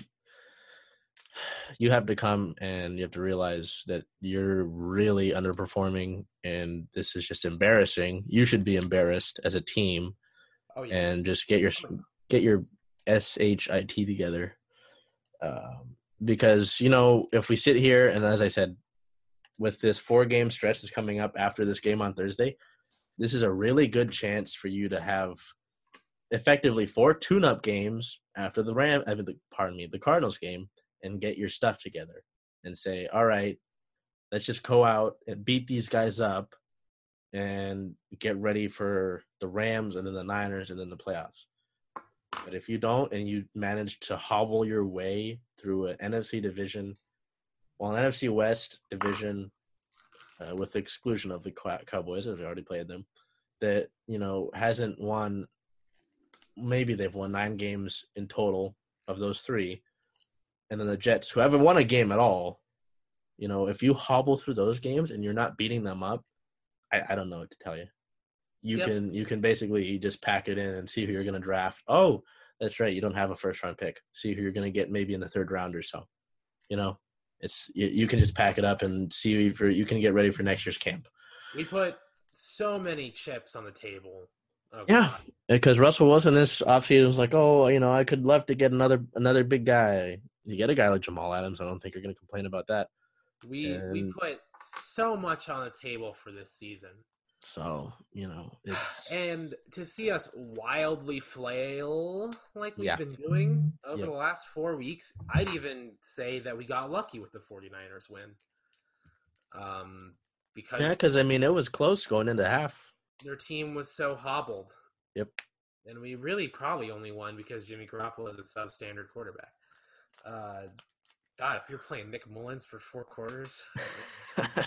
you have to come and you have to realize that you're really underperforming and this is just embarrassing. You should be embarrassed as a team oh yeah and just get your get your S H I T together. Um, because you know, if we sit here and as I said, with this four game stretch that's coming up after this game on Thursday, this is a really good chance for you to have effectively four tune up games after the Ram I mean, the, pardon me, the Cardinals game and get your stuff together and say, all right, let's just go out and beat these guys up and get ready for the Rams and then the Niners and then the playoffs. But if you don't and you manage to hobble your way through an NFC division, well, an NFC West division, uh, with the exclusion of the Cowboys, we already played them, that you know hasn't won. Maybe they've won nine games in total of those three, and then the Jets, who haven't won a game at all. You know, if you hobble through those games and you're not beating them up, I, I don't know what to tell you you yep. can you can basically just pack it in and see who you're going to draft. Oh, that's right, you don't have a first round pick. See who you're going to get maybe in the third round or so. You know, it's you, you can just pack it up and see for you can get ready for next year's camp. We put so many chips on the table. Oh, yeah, because Russell Wilson this offseason was like, oh, you know, I could love to get another another big guy. You get a guy like Jamal Adams, I don't think you're going to complain about that. We and... we put so much on the table for this season. So you know, it's <sighs> and to see us wildly flail like we've yeah. been doing over the last four weeks, I'd even say that we got lucky with the 49ers win. Um, because yeah, because I mean it was close going into half. Their team was so hobbled. Yep. And we really probably only won because Jimmy Garoppolo is a substandard quarterback. Uh, God, if you're playing Nick Mullens for four quarters, <laughs> I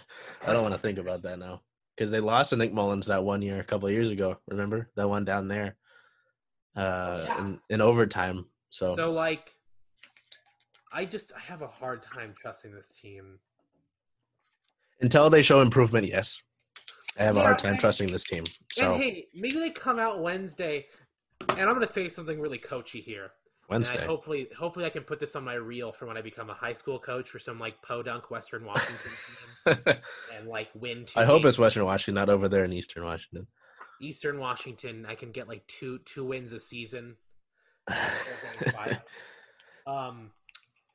don't <laughs> want to think about that now because they lost to Nick Mullens that one year a couple of years ago. Remember that one down there uh, yeah. in, in overtime. So so like, I just I have a hard time trusting this team until they show improvement. Yes, I have yeah, a hard time I, trusting this team. So and hey, maybe they come out Wednesday, and I'm gonna say something really coachy here. Wednesday. And I hopefully, hopefully, I can put this on my reel for when I become a high school coach for some like podunk Western Washington team <laughs> and like win. I hope it's Western Washington, not over there in Eastern Washington. Eastern Washington, I can get like two two wins a season. <laughs> um,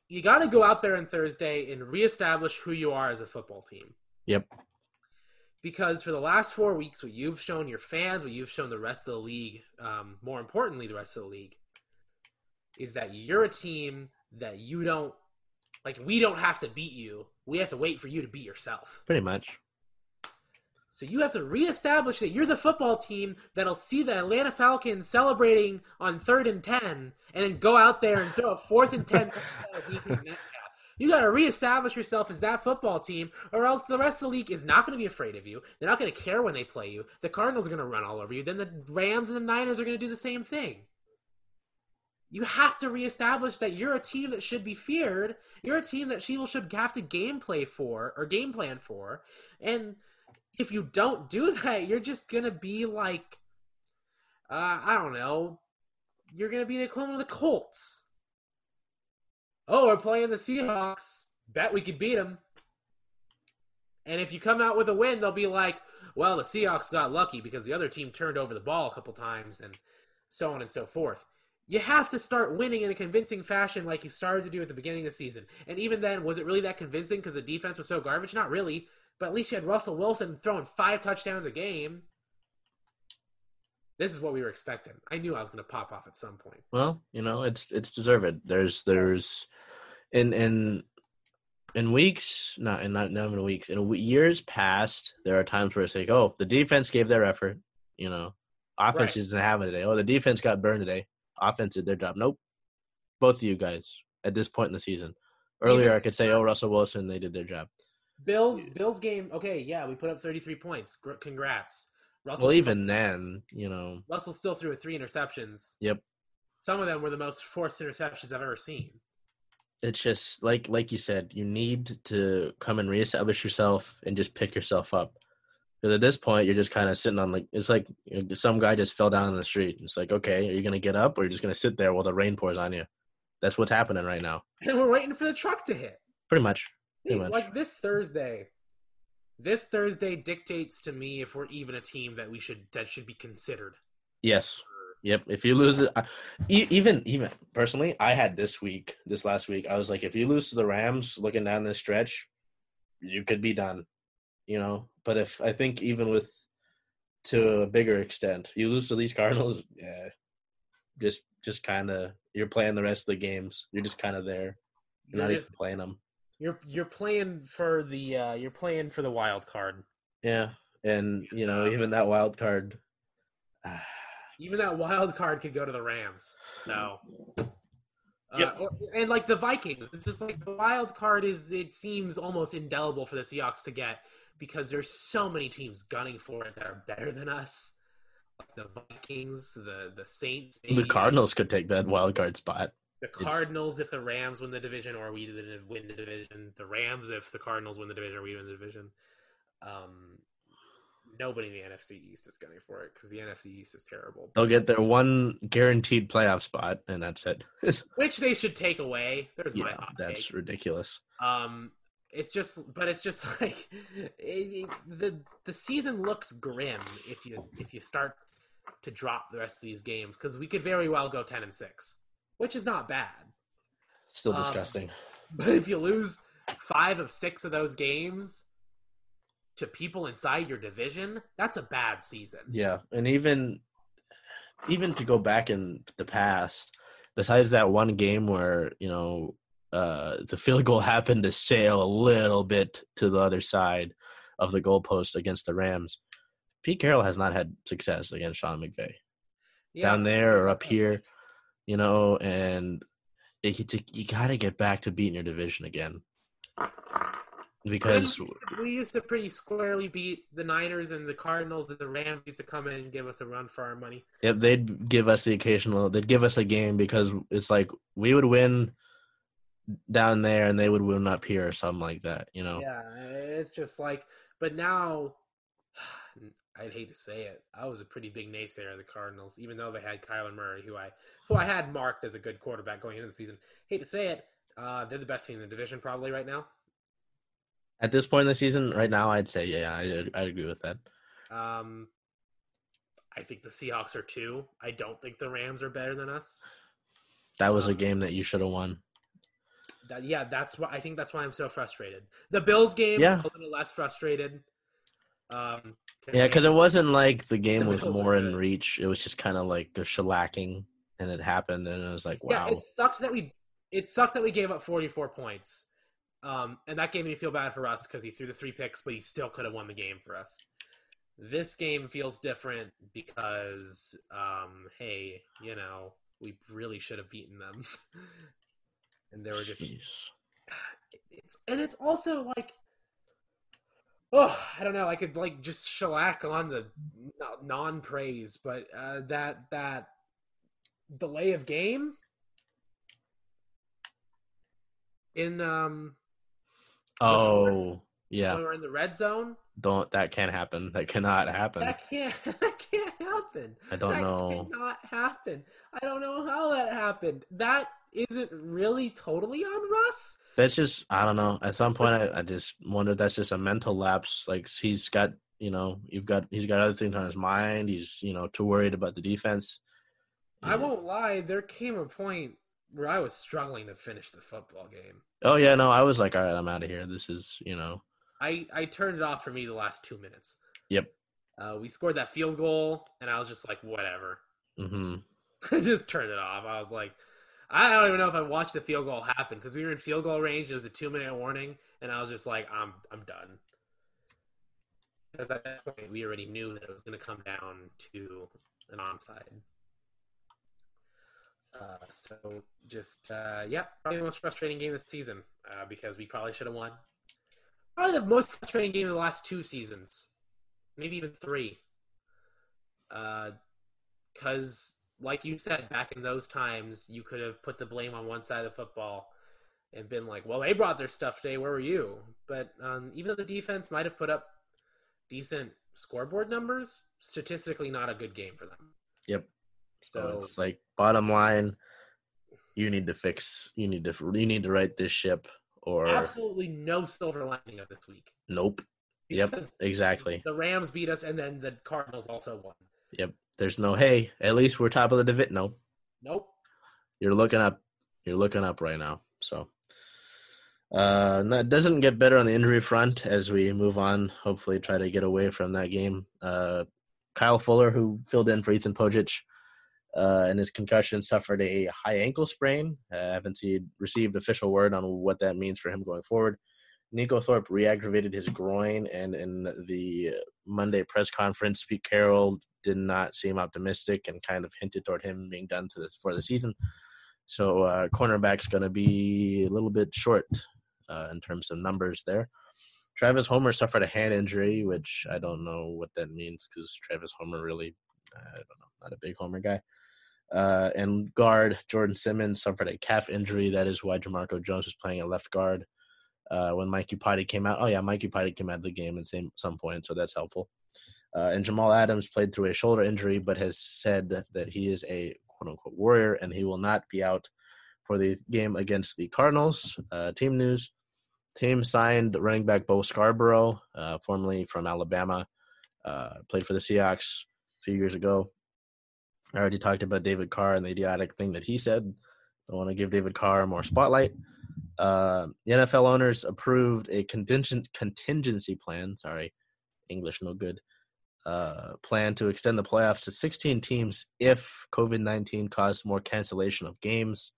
you got to go out there on Thursday and reestablish who you are as a football team. Yep. Because for the last four weeks, what you've shown your fans, what you've shown the rest of the league, um, more importantly, the rest of the league, is that you're a team that you don't like we don't have to beat you. We have to wait for you to beat yourself. Pretty much. So you have to reestablish that you're the football team that'll see the Atlanta Falcons celebrating on third and ten, and then go out there and throw a fourth and ten <laughs> You got to reestablish yourself as that football team, or else the rest of the league is not going to be afraid of you. They're not going to care when they play you. The Cardinals are going to run all over you. Then the Rams and the Niners are going to do the same thing. You have to reestablish that you're a team that should be feared. You're a team that people should have to game gameplay for or game plan for. And if you don't do <laughs> that, you're just gonna be like, uh, I don't know, you're gonna be the equivalent of the Colts. Oh, we're playing the Seahawks. Bet we could beat them. And if you come out with a win, they'll be like, well, the Seahawks got lucky because the other team turned over the ball a couple times and so on and so forth you have to start winning in a convincing fashion like you started to do at the beginning of the season. And even then, was it really that convincing because the defense was so garbage? Not really. But at least you had Russell Wilson throwing five touchdowns a game. This is what we were expecting. I knew I was going to pop off at some point. Well, you know, it's it's deserved. There's there's in in in weeks, not in not, not even weeks, in years past, there are times where it's like, oh, the defense gave their effort. You know, offense right. doesn't have it today. Oh, the defense got burned today offense did their job. Nope. Both of you guys at this point in the season. Earlier, I could say, oh, Russell Wilson, they did their job. Bills, Bills game. Okay, yeah, we put up 33 points. Congrats. Russell well, even then, you know, Russell still threw three interceptions. Yep. Some of them were the most forced interceptions I've ever seen. It's just like like you said, you need to come and reestablish yourself and just pick yourself up. Because at this point, you're just kind of sitting on like it's like some guy just fell down in the street. It's like, okay, are you gonna get up or are you just gonna sit there while the rain pours on you? That's what's happening right now. And we're waiting for the truck to hit. Pretty much. Pretty much. Like this Thursday, this Thursday dictates to me if we're even a team that we should that should be considered. Yes. Yep. If you lose it, I- even even personally, I had this week, this last week, I was like, if you lose to the Rams, looking down this stretch, you could be done. You know. But if I think even with to a bigger extent, you lose to these Cardinals, <laughs> yeah, just just kind of you're playing the rest of the games. You're just kind of there. You're, You're not just even playing them. you're you're playing for the uh, you're playing for the wild card. Yeah, and you know even that wild card. ah, <sighs> Even that wild card could go to the Rams. So. Uh, Yep. or- and like the Vikings, it's just like the wild card is. It seems almost indelible for the Seahawks to get because there's so many teams gunning for it that are better than us. Like the Vikings, the the Saints, the Cardinals could take that wild card spot. the Cardinals if the Rams win the division or we didn't win the division. The Rams if the Cardinals win the division or we win the division. Um, nobody in the NFC East is gunning for it because the NFC East is terrible. They'll get their one guaranteed playoff spot, and that's it. <laughs> which they should take away. There's my yeah, hot that's take. ridiculous. Um, it's just, but it's just <laughs> like it, it- the the season looks grim if you if you start to drop the rest of these games because we could very well go ten and six, which is not bad. Still Um, disgusting. <laughs> But if you lose five of six of those games to people inside your division, that's a bad season. Yeah, and even even to go back in the past, besides that one game where you know uh, the field goal happened to sail a little bit to the other side of the goalpost against the Rams, Pete Carroll has not had success against Sean McVay Yeah. down there or up here, you know, and it, you, you got to get back to beating your division again because we used to pretty squarely beat the Niners and the Cardinals and the Rams used to come in and give us a run for our money. Yep, they'd give us the occasional. They'd give us a game because it's like we would win down there and they would win up here or something like that. You know. Yeah, it's just like, but now, <sighs> I'd hate to say it, I was a pretty big naysayer of the Cardinals, even though they had Kyler Murray, who I who I had marked as a good quarterback going into the season. Hate to say it, uh, they're the best team in the division probably right now. At this point in the season, right now, I'd say yeah, I I agree with that. Um, I think the Seahawks are two. I don't think the Rams are better than us. That was a Um, game that you should have won. That, yeah, that's why I think that's why I'm so frustrated. The Bills game, Yeah. a little less frustrated. Um, Yeah, because it wasn't like the game The was more in reach. It was just kind of like a shellacking, and it happened, and it was like wow. Yeah, it sucked that we it sucked that we gave up 44 points. Um, and that gave me feel bad for us because he threw the three picks, but he still could have won the game for us. This game feels different because, um, hey, you know, we really should have beaten them, <laughs> and they were just Jeez. it's and it's also like oh i don't know i could like just shellac on the non praise but uh that that delay of game in um Oh yeah, when we're in the red zone don't that can't happen. That cannot happen. that can't <laughs> that can't happen I don't that know. cannot happen i don't know how that happened that isn't really totally on russ That's just I don't know. At some point, I, I just wonder that's just a mental lapse. Like he's got you know you've got he's got other things on his mind. He's you know too worried about the defense. I won't lie, there came a point where I was struggling to finish the football game. Oh yeah, no, I was like, all right, I'm out of here. This is you know. I, I turned it off for me the last two minutes. Yep. Uh, we scored that field goal, and I was just like, whatever. Mm-hmm. <laughs> I just turned it off. I was like, I don't even know if I watched the field goal happen because we were in field goal range. It was a two minute warning, and I was just like, I'm I'm done. Because at that point, we already knew that it was going to come down to an onside. Uh, so just uh, yep, probably the most frustrating game this season uh, because we probably should have won. Probably the most frustrating game of the last two seasons, maybe even three. Because, like you said, back in those times, you could have put the blame on one side of the football and been like, "Well, they brought their stuff today. Where were you?" But um, even though the defense might have put up decent scoreboard numbers, statistically not a good game for them. Yep. So So it's like bottom line, you need to fix. You need to you need to right this ship, or absolutely no silver lining of this week. nope. Yep. Exactly. The Rams beat us, and then the Cardinals also won. Yep. There's no hey. At least we're top of the division. No, Nope. you're looking up. You're looking up right now. So, uh, it doesn't get better on the injury front as we move on. Hopefully, try to get away from that game. Uh, Kyle Fuller, who filled in for Ethan Pocic, uh, and his concussion suffered a high ankle sprain. Uh, I haven't seen received official word on what that means for him going forward. Neiko Thorpe re-aggravated his groin, and in the Monday press conference, Pete Carroll did not seem optimistic and kind of hinted toward him being done to this for the season. So uh, cornerback's going to be a little bit short uh, in terms of numbers there. Travis Homer suffered a hand injury, which I don't know what that means because Travis Homer really, I don't know, not a big Homer guy. Uh, and guard Jordan Simmons suffered a calf injury. That is why Jamarco Jones was playing at left guard uh, when Mike Iupati came out. Oh yeah, Mike Iupati came out of the game at same some point, so that's helpful. Uh, and Jamal Adams played through a shoulder injury, but has said that he is a quote unquote warrior and he will not be out for the game against the Cardinals. Uh, team news: Team signed running back Bo Scarborough, uh, formerly from Alabama, uh, played for the Seahawks a few years ago. I already talked about David Carr and the idiotic thing that he said. I want to give David Carr more spotlight. Uh, the NFL owners approved a contingency plan. Sorry, English no good. Uh, plan to extend the playoffs to 16 teams if COVID 19 caused more cancellation of games.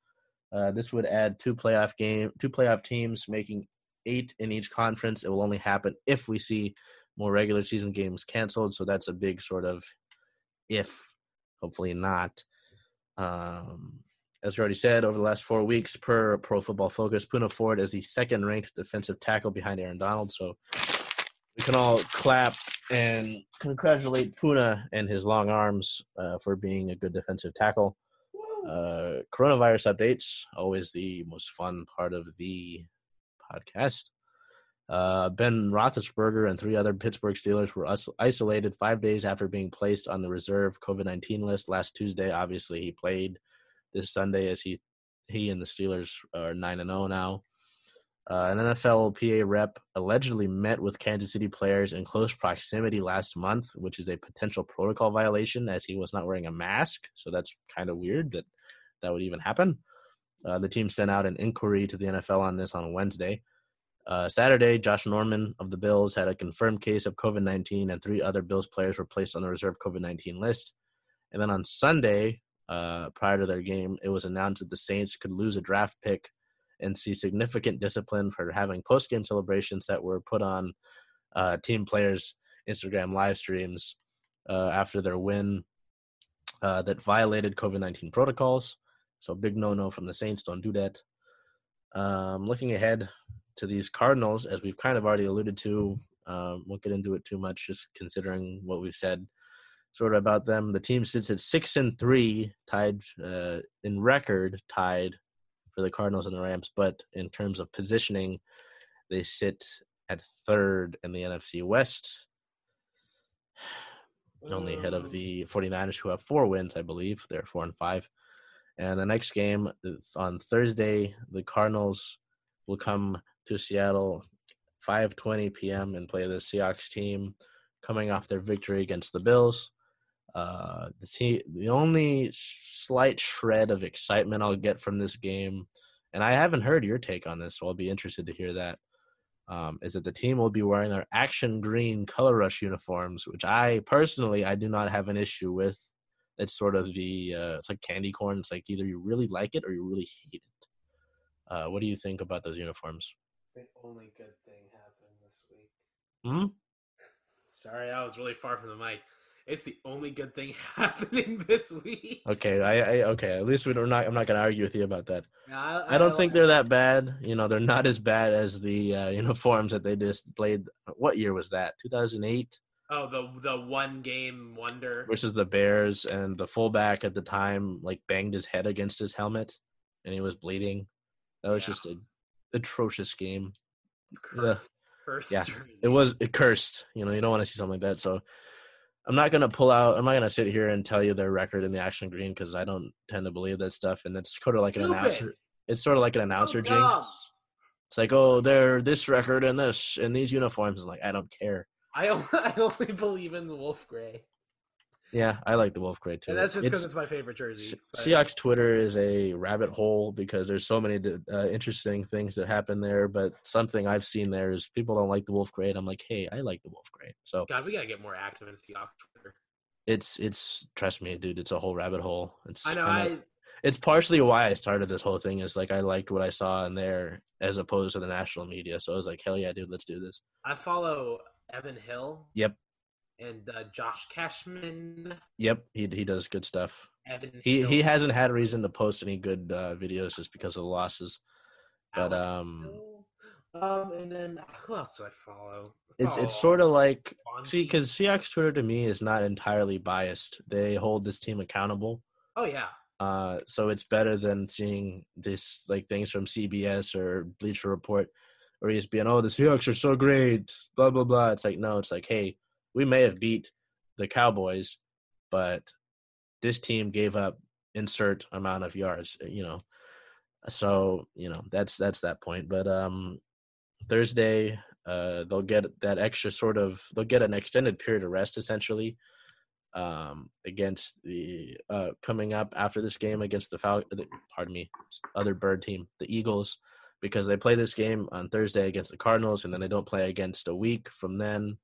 Uh, this would add two playoff game, two playoff teams, making eight in each conference. It will only happen if we see more regular season games canceled. So that's a big sort of if, hopefully not. Um, as we already said, over the last four weeks, per Pro Football Focus, Poona Ford is the second ranked defensive tackle behind Aaron Donald. So we can all clap and congratulate Puna and his long arms uh, for being a good defensive tackle. Uh, coronavirus updates, always the most fun part of the podcast. Uh, ben Roethlisberger and three other Pittsburgh Steelers were us- isolated five days after being placed on the reserve COVID nineteen list last Tuesday. Obviously, he played this Sunday as he he and the Steelers are nine and zero now. Uh, an NFLPA rep allegedly met with Kansas City players in close proximity last month, which is a potential protocol violation as he was not wearing a mask. So that's kind of weird that that would even happen. Uh, the team sent out an inquiry to the NFL on this on Wednesday. Uh, Saturday, Josh Norman of the Bills had a confirmed case of COVID 19, and three other Bills players were placed on the reserve COVID 19 list. And then on Sunday, uh, prior to their game, it was announced that the Saints could lose a draft pick and see significant discipline for having post game celebrations that were put on uh, team players' Instagram live streams uh, after their win uh, that violated COVID 19 protocols. So, big no no from the Saints. Don't do that. Um, looking ahead to these Cardinals, as we've kind of already alluded to, um, won't get into it too much, just considering what we've said sort of about them. The team sits at six and three, tied uh, in record, tied for the Cardinals and the Rams. But in terms of positioning, they sit at third in the NFC West, only ahead of the 49ers, who have four wins, I believe. They're four and five. And the next game on Thursday, the Cardinals will come to Seattle 5:20 p.m. and play the Seahawks team coming off their victory against the Bills. Uh, the team, the only slight shred of excitement I'll get from this game, and I haven't heard your take on this, so I'll be interested to hear that. Um, is that the team will be wearing their action green color rush uniforms, which I personally I do not have an issue with. It's sort of the uh, it's like candy corn. It's like either you really like it or you really hate it. Uh, what do you think about those uniforms? The only good thing happened this week. Hmm? <laughs> Sorry, I was really far from the mic. It's the only good thing <laughs> happening this week. Okay, I, I okay. At least we're not. I'm not gonna argue with you about that. I, I don't think they're that bad. You know, they're not as bad as the uh, <laughs> uniforms that they displayed. What year was that? 2008 Oh, the the one game wonder. versus the Bears, and the fullback at the time like banged his head against his helmet, and he was bleeding. That was Yeah. just a atrocious game. Cursed, cursed Yeah, jersey. It was it cursed. You know, you don't want to see something like that. So I'm not gonna pull out. I'm not gonna sit here and tell you their record in the action green because I don't tend to believe that stuff. And it's sort of like an announcer. It's sort of like an oh, announcer jinx. dumb. It's like, oh, they're this record and this and these uniforms. I'm like, I don't care. I only, <laughs> I only believe in the Wolf Gray. Yeah, I like the Wolf Gray too. and that's just because It's- it's, my favorite jersey. Se- but- Seahawks Twitter is a rabbit hole because there's so many uh, interesting things that happen there. But something I've seen there is people don't like the Wolf Gray. I'm like, hey, I like the Wolf Gray. So God, we gotta get more active in Seahawks Twitter. it's it's trust me, dude, it's a whole rabbit hole. It's I know. kinda- I it's partially why I started this whole thing. Is like I liked what I saw in there as opposed to the national media. So I was like, hell yeah, dude, let's do this. I follow Evan Hill. Yep. And uh, Josh Cashman. Yep, he he does good stuff. Evan He Hill, he hasn't had reason to post any good uh, videos just because of the losses. But um, Um, and then who else do I follow? I it's it's sort of like. See, because Seahawks Twitter to me is not entirely biased. They hold this team accountable. oh yeah, Uh, so it's better than seeing this like things from CBS or Bleacher Report or ESPN. Oh, the Seahawks are so great. Blah blah blah. It's like no. It's like hey, we may have beat the Cowboys, but this team gave up insert amount of yards. You know, so you know that's that's that point. But um, Thursday, uh, they'll get that extra sort of they'll get an extended period of rest essentially um, against the uh, coming up after this game against the Fal- pardon me, other bird team, the Eagles, because they play this game on Thursday against the Cardinals, and then they don't play against a week from then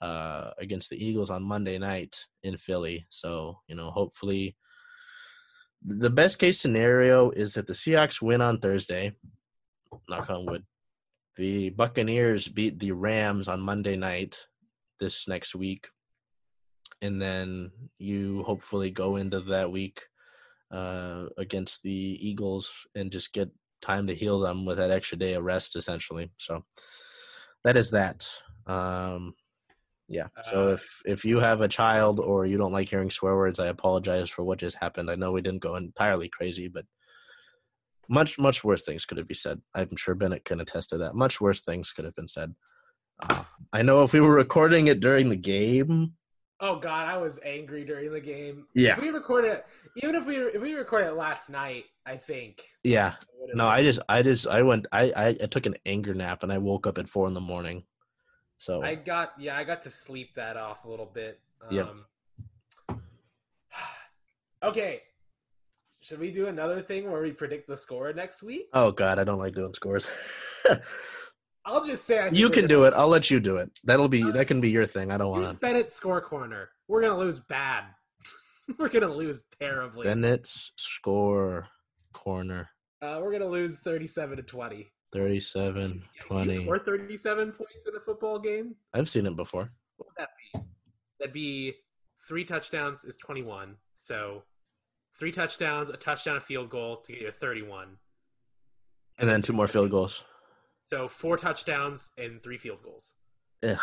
uh, against the Eagles on Monday night in Philly. So you know, hopefully, the best case scenario is that the Seahawks win on Thursday. Knock on wood. The Buccaneers beat the Rams on Monday night this next week and then you hopefully go into that week uh, against the Eagles and just get time to heal them with that extra day of rest, essentially. So that is that. Um, yeah. So Uh, if if you have a child or you don't like hearing swear words, I apologize for what just happened. I know we didn't go entirely crazy, but much much worse things could have been said. I'm sure Bennett can attest to that. Much worse things could have been said. Uh, I know if we were recording it during the game, Oh God, I was angry during the game. Yeah. If we recorded it, even if we if we recorded it last night, I think. yeah, No, I just, I just, I went, I, I, I took an anger nap and I woke up at four in the morning. So I got yeah, I got to sleep that off a little bit. Um, <sighs> okay. Should we do another thing where we predict the score next week? oh god, I don't like doing scores. <laughs> I'll just say I think you can do it. I'll let you do it. That'll be, that can be your thing. I don't want to. Bennett's score corner. We're gonna lose bad. <laughs> we're gonna lose terribly. Bennett's score corner Uh, we're gonna lose thirty-seven to twenty. 37, Can you score thirty-seven points in a football game? I've seen it before. What would that be? That'd be three touchdowns is twenty-one. So three touchdowns, a touchdown, a field goal to get you to thirty-one. And then two more field goals. So four touchdowns and three field goals. Ugh.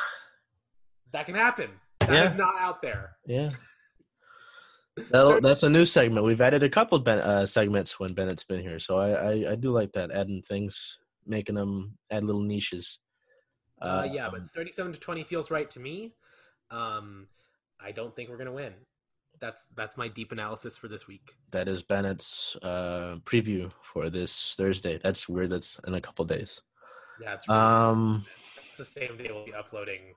That can happen. That is Yeah. not out there. Yeah. <laughs> That'll, that's a new segment. We've added a couple ben, uh, segments when Bennett's been here, so I, I, I do like that adding things, making them add little niches. Uh, yeah, but um, 37 to 20 feels right to me. Um, I don't think we're gonna win. That's that's my deep analysis for this week. that is Bennett's uh, preview for this Thursday. That's weird. That's in a couple days. Yeah, it's really, Um. the same day we'll be uploading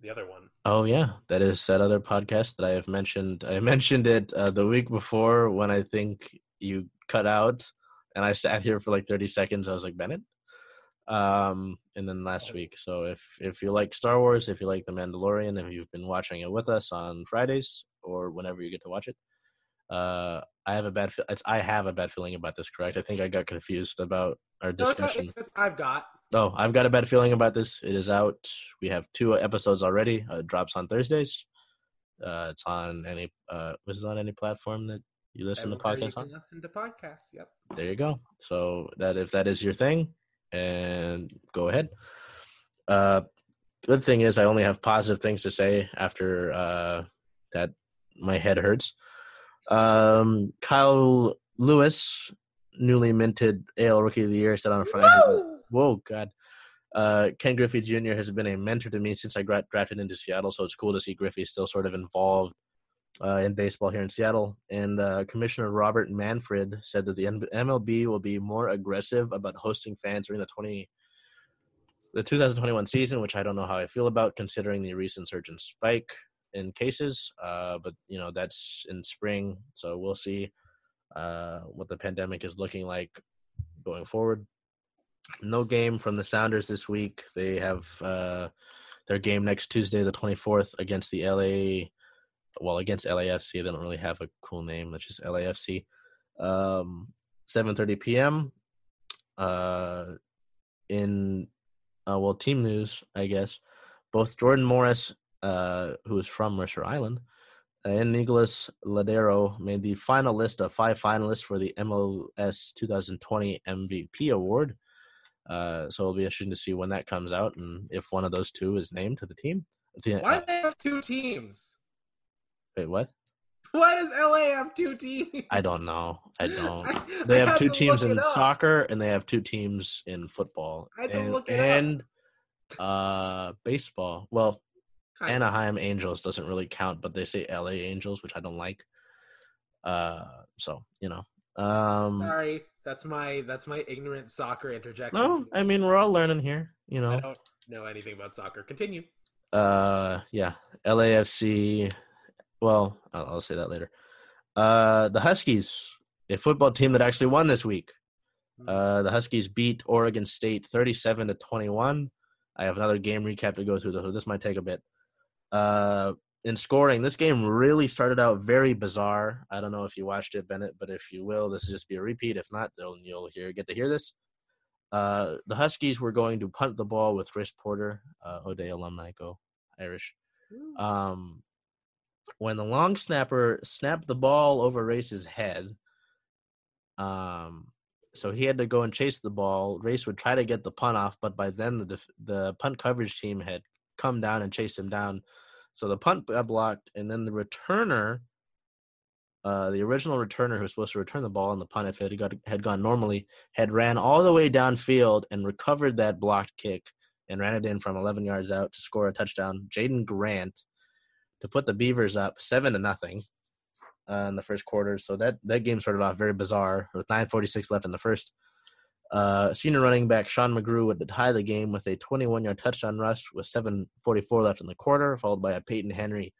the other one. Oh yeah, that is that other podcast that I have mentioned. I <laughs> mentioned it uh, the week before when I think you cut out, and I sat here for like thirty seconds. I was like Bennett. Um, and then last week. So if if you like Star Wars, if you like The Mandalorian, if you've been watching it with us on Fridays or whenever you get to watch it, uh, I have a bad. Fe- I have a bad feeling about this. Correct? I think I got confused about our No, it's, discussion. it's, it's I've got. Oh, I've got a bad feeling about this. It is out. We have two episodes already. Uh, it drops on Thursdays. Uh, it's on any. Uh, was it on any platform that you listen to podcasts on? Listen to podcasts. Yep. There you go. So that if that is your thing, and go ahead. Uh, good thing is I only have positive things to say after uh, that. My head hurts. Um, Kyle Lewis, newly minted AL Rookie of the Year, said on Friday. Woo! Whoa, God. Uh, Ken Griffey Jr. has been a mentor to me since I got drafted into Seattle, so it's cool to see Griffey still sort of involved uh, in baseball here in Seattle. And uh, Commissioner Robert Manfred said that the MLB will be more aggressive about hosting fans during the 20 the 2021 season, which I don't know how I feel about considering the recent surge in spike in cases, uh, but you know that's in spring, so we'll see uh, what the pandemic is looking like going forward. No game from the Sounders this week. They have uh, their game next Tuesday, the 24th, against the LA. Well, against LAFC. They don't really have a cool name. That's just LAFC. Um, 7:30 p.m. Uh, in uh, well, team news, I guess. Both Jordan Morris, uh, who is from Mercer Island, and Nicolas Lodeiro made the final list of five finalists for the MLS 2020 MVP award. Uh, so it'll be interesting to see when that comes out and if one of those two is named to the team. Why do they have two teams? Wait, what? Why does LA have two teams? I don't know. I don't. <laughs> I- They I have two teams in up. soccer and they have two teams in football I to and, look it up. and uh baseball. Well. Anaheim Angels doesn't really count, but they say LA Angels, which I don't like. Uh, so you know. Um, Sorry, that's my that's my ignorant soccer interjection. no, I mean we're all learning here. You know. I don't know anything about soccer. Continue. Uh, yeah, LAFC. Well, I'll, I'll say that later. Uh, the Huskies, a football team that actually won this week. Uh, the Huskies beat Oregon State 37 to 21. I have another game recap to go through, so this might take a bit. Uh, in scoring, this game really started out very bizarre. I don't know if you watched it, Bennett, but if you will, this will just be a repeat. If not, then you'll hear get to hear this. Uh, the Huskies were going to punt the ball with Chris Porter, uh, O'Dea alumni, go Irish. Um, when the long snapper snapped the ball over Race's head, um, so he had to go and chase the ball. Race would try to get the punt off, but by then the the punt coverage team had come down and chased him down. So the punt got blocked, and then the returner, uh, the original returner who was supposed to return the ball on the punt if it had, got, had gone normally, had ran all the way downfield and recovered that blocked kick and ran it in from 11 yards out to score a touchdown. Jaden Grant to put the Beavers up seven to nothing uh, in the first quarter. So that that game started off very bizarre with 9:46 left in the first. Uh, senior running back Sean McGrew would tie the game with a 21-yard touchdown rush with 7:44 left in the quarter, followed by a Peyton Henry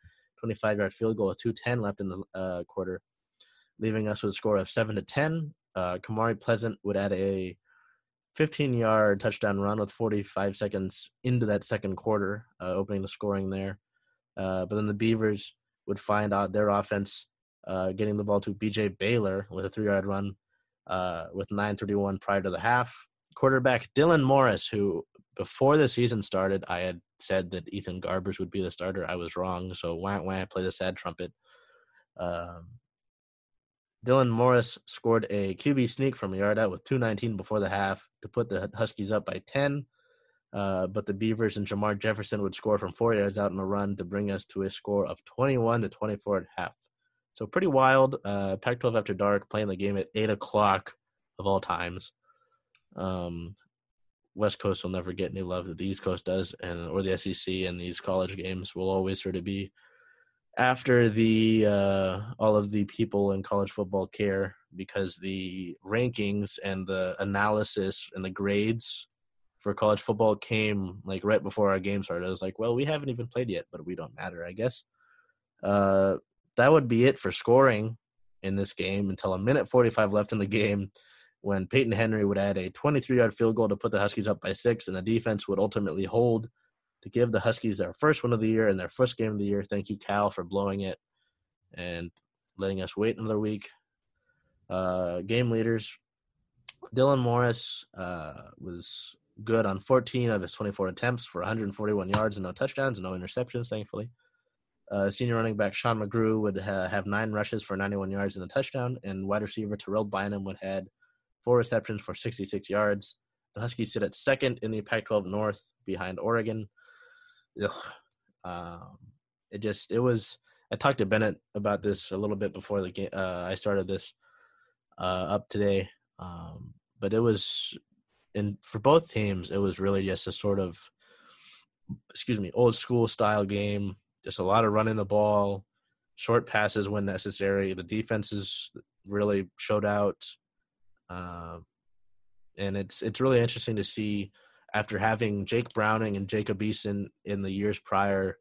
25-yard field goal with 2:10 left in the uh, quarter, leaving us with a score of seven to 10. Uh, Kamari Pleasant would add a 15-yard touchdown run with 45 seconds into that second quarter, uh, opening the scoring there. Uh, but then the Beavers would find out their offense uh, getting the ball to BJ Baylor with a three-yard run uh, with 9:31 prior to the half. Quarterback Dylan Morris, who before the season started, I had said that Ethan Garbers would be the starter. I was wrong, so wah wah, play the sad trumpet. Um, Dylan Morris scored a QB sneak from a yard out with 2:19 before the half to put the Huskies up by 10. Uh, but the Beavers and Jermar Jefferson would score from four yards out in a run to bring us to a score of 21 to 24 at half. So pretty wild. Uh, Pac-12 after dark, playing the game at eight o'clock of all times. Um, West Coast will never get any love that the East Coast does, and or the SEC and these college games will always sort of be after the uh, all of the people in college football care because the rankings and the analysis and the grades for college football came like right before our game started. I was like, well, we haven't even played yet, but we don't matter, I guess. Uh, that would be it for scoring in this game until a minute 45 left in the game when Peyton Henry would add a 23 yard field goal to put the Huskies up by six, and the defense would ultimately hold to give the Huskies their first win of the year and their first game of the year. Thank you, Cal, for blowing it and letting us wait another week. Uh, game leaders Dylan Morris uh, was good on 14 of his 24 attempts for 141 yards and no touchdowns and no interceptions, thankfully. Uh, senior running back Sean McGrew would ha- have nine rushes for 91 yards and a touchdown, and wide receiver Terrell Bynum would had four receptions for 66 yards. The Huskies sit at second in the Pac-12 North behind Oregon. Um, it just it was. I talked to Bennett about this a little bit before the game. Uh, I started this uh, up today, um, but it was, and for both teams, it was really just a sort of, excuse me, old school style game. Just a lot of running the ball, short passes when necessary. The defenses really showed out, uh, and it's it's really interesting to see after having Jake Browning and Jacob Eason in the years prior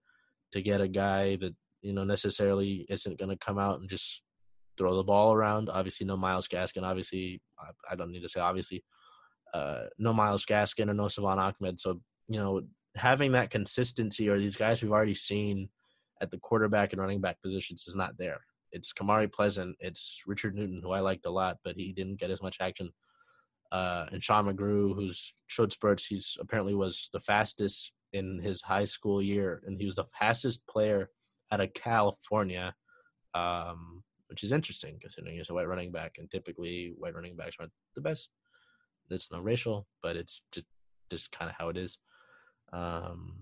to get a guy that you know, necessarily isn't going to come out and just throw the ball around. Obviously, no Myles Gaskin. Obviously, I, I don't need to say obviously, uh, no Myles Gaskin and no Salvon Ahmed. So you know, having that consistency or these guys we've already seen at the quarterback and running back positions is not there. It's Kamari Pleasant. It's Richard Newton, who I liked a lot, but he didn't get as much action. Uh, and Sean McGrew, who's showed spurts. He's apparently was the fastest in his high school year, and he was the fastest player out of California, um, which is interesting considering he's a white running back, and typically white running backs aren't the best. It's no racial, but it's just just kind of how it is. Um,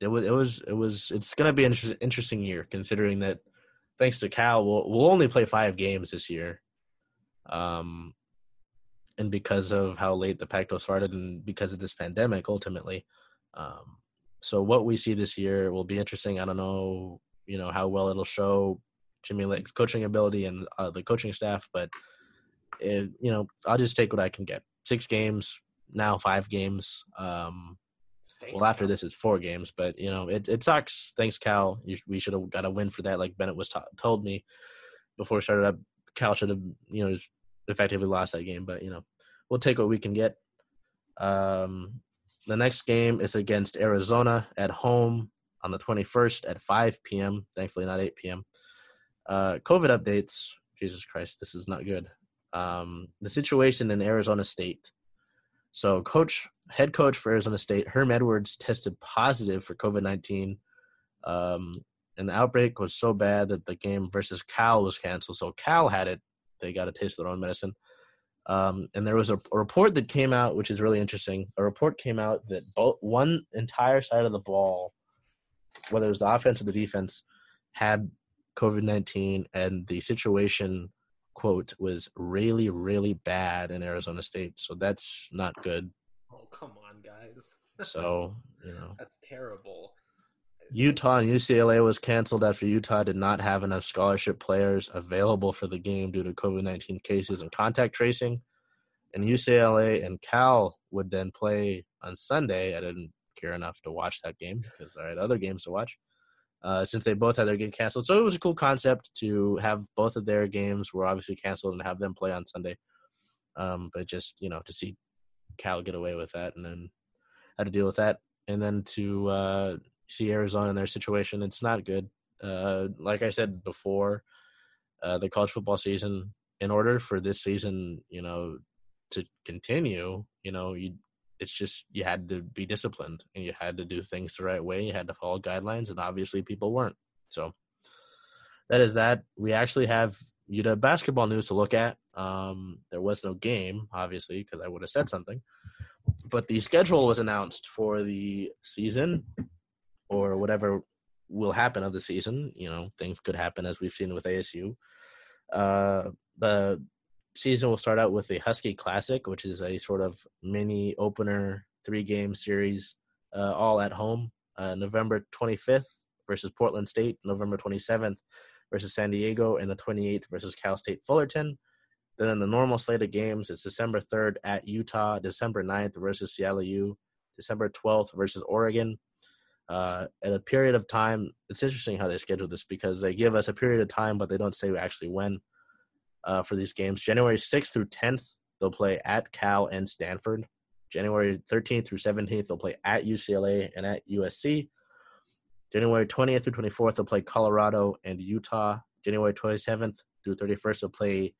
it was it was it was it's gonna be an inter- interesting year considering that thanks to Cal, we'll we'll only play five games this year. Um, and because of how late the Pac-12 started, and because of this pandemic, ultimately, um, so what we see this year will be interesting. I don't know, you know, how well it'll show Jimmy Lake's coaching ability and uh, the coaching staff, but it, you know, I'll just take what I can get. Six games now, five games. Um, Thanks, well, after Cal. this, it's four games, but you know, it it sucks. Thanks, Cal. You, we should have got a win for that, like Bennett was t- told me before we started up. Cal should have, you know, effectively lost that game, but you know, we'll take what we can get. Um, the next game is against Arizona at home on the 21st at 5 p.m. Thankfully, not 8 p.m. Uh, COVID updates. Jesus Christ, this is not good. Um, the situation in Arizona State. So, coach, head coach for Arizona State, Herm Edwards, tested positive for COVID 19. Um, and the outbreak was so bad that the game versus Cal was canceled. So, Cal had it. They got a taste of their own medicine. Um, and there was a, a, report that came out, which is really interesting. A report came out that both one entire side of the ball, whether it was the offense or the defense, had COVID nineteen, and the situation quote was really really bad in Arizona State. So that's not good. Oh come on, guys. <laughs> so you know that's terrible. Utah and UCLA was canceled after Utah did not have enough scholarship players available for the game due to COVID 19 cases and contact tracing. And UCLA and Cal would then play on Sunday. I didn't care enough to watch that game because I had other games to watch uh, since they both had their game canceled. So it was a cool concept to have both of their games were obviously canceled and have them play on Sunday. Um, but just you know to see Cal get away with that and then how to deal with that, and then to uh, see Arizona in their situation, it's not good. Uh, like I said before, uh, the college football season, in order for this season, you know, to continue, you know, you it's just you had to be disciplined and you had to do things the right way. You had to follow guidelines, and obviously people weren't. So that is that. We actually have UW basketball news to look at. Um, there was no game, obviously, because I would have said something. But the schedule was announced for the season or whatever will happen of the season. You know, things could happen as we've seen with ASU. Uh, the season will start out with the Husky Classic, which is a sort of mini opener three game series, uh, all at home. Uh, November 25th versus Portland State, November 27th versus San Diego, and the 28th versus Cal State Fullerton. Then in the normal slate of games, it's December 3rd at Utah, December 9th versus Seattle U, December 12th versus Oregon. Uh, at a period of time, it's interesting how they schedule this because they give us a period of time, but they don't say actually when uh, for these games. January 6th through 10th, they'll play at Cal and Stanford. January 13th through 17th, they'll play at UCLA and at USC. January 20th through 24th, they'll play Colorado and Utah. January 27th through 31st, they'll play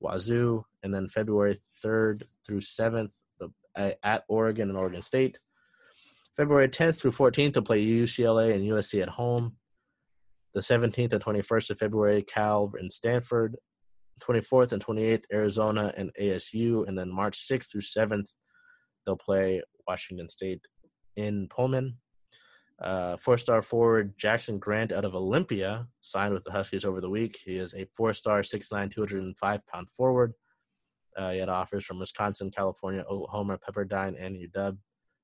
Wazoo. And then February 3rd through 7th, at Oregon and Oregon State. February 10th through 14th, they'll play UCLA and USC at home. The 17th and 21st of February, Cal and Stanford. 24th and 28th, Arizona and ASU. And then March 6th through 7th, they'll play Washington State in Pullman. Uh, four star forward Jackson Grant out of Olympia signed with the Huskies over the week. He is a four star, 6'9, 205 pound forward. Uh, he had offers from Wisconsin, California, Oklahoma, Pepperdine, and UW.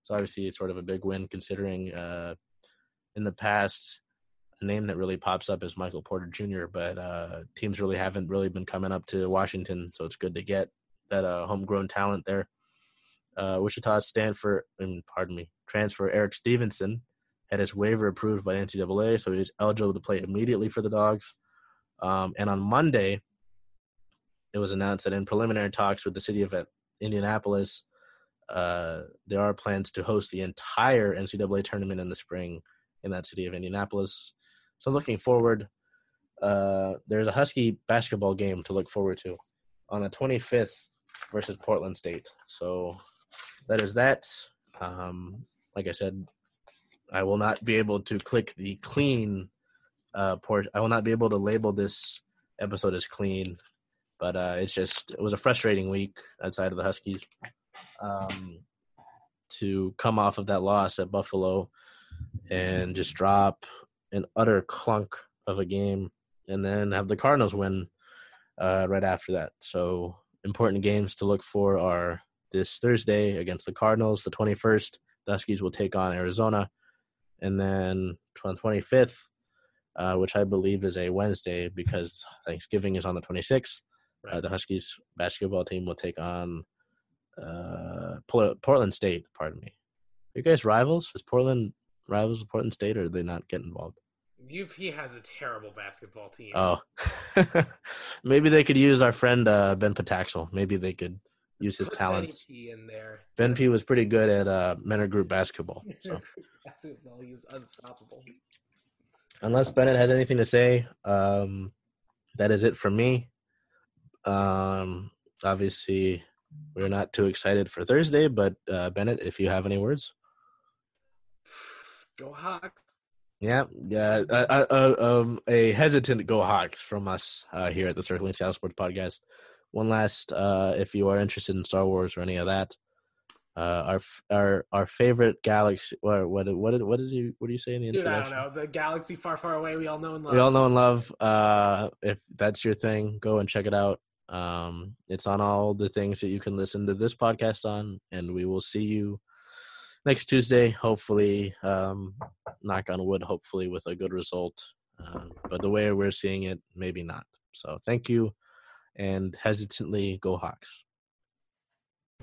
So obviously, it's sort of a big win considering uh, in the past name that really pops up is Michael Porter Jr., but uh, teams really haven't really been coming up to Washington, so it's good to get that uh, homegrown talent there. Uh, Wichita Stanford, and pardon me, transfer Erik Stevenson had his waiver approved by NCAA, so he's eligible to play immediately for the Dogs. Um, and on Monday, it was announced that in preliminary talks with the city of Indianapolis, uh, there are plans to host the entire NCAA tournament in the spring in that city of Indianapolis. So looking forward, uh, there's a Husky basketball game to look forward to on the 25th versus Portland State. So that is that. Um, like I said, I will not be able to click the clean uh, port. I will not be able to label this episode as clean, but uh, it's just it was a frustrating week outside of the Huskies. Um, to come off of that loss at Buffalo and just drop an utter clunk of a game, and then have the Cardinals win uh, right after that. So important games to look for are this Thursday against the Cardinals, the 21st. The Huskies will take on Arizona, and then on 25th, uh, which I believe is a Wednesday because Thanksgiving is on the 26th. Uh, right. Uh, the Huskies basketball team will take on uh, Portland State. Pardon me. Are you guys rivals? Is Portland rivals with Portland State, or do they not get involved? UP has a terrible basketball team. Oh, <laughs> maybe they could use our friend uh, Ben Pataxel. Maybe they could use his Put talents. Ben P in there. Ben P was pretty good at uh, Menor Group basketball. <laughs> So. That's it. No, he was unstoppable. Unless Bennett has anything to say, um, that is it for me. Um, obviously, we're not too excited for Thursday, but uh, Bennett, if you have any words, <sighs> go Hawks. Yeah, yeah. Uh, uh, um, a hesitant go Hawks from us uh, here at the Circling Seattle Sports Podcast. One last, uh, if you are interested in Star Wars or any of that, uh, our our our favorite galaxy. What what what what is you what do you say in the Dude. I don't know. The galaxy far far away. We all know and love. We all know and love. Uh, if that's your thing, go and check it out. Um, it's on all the things that you can listen to this podcast on, and we will see you next Tuesday. Hopefully, um, knock on wood. Hopefully, with a good result. Uh, but the way we're seeing it, maybe not. So, thank you, and hesitantly go Hawks.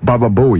Baba Booey.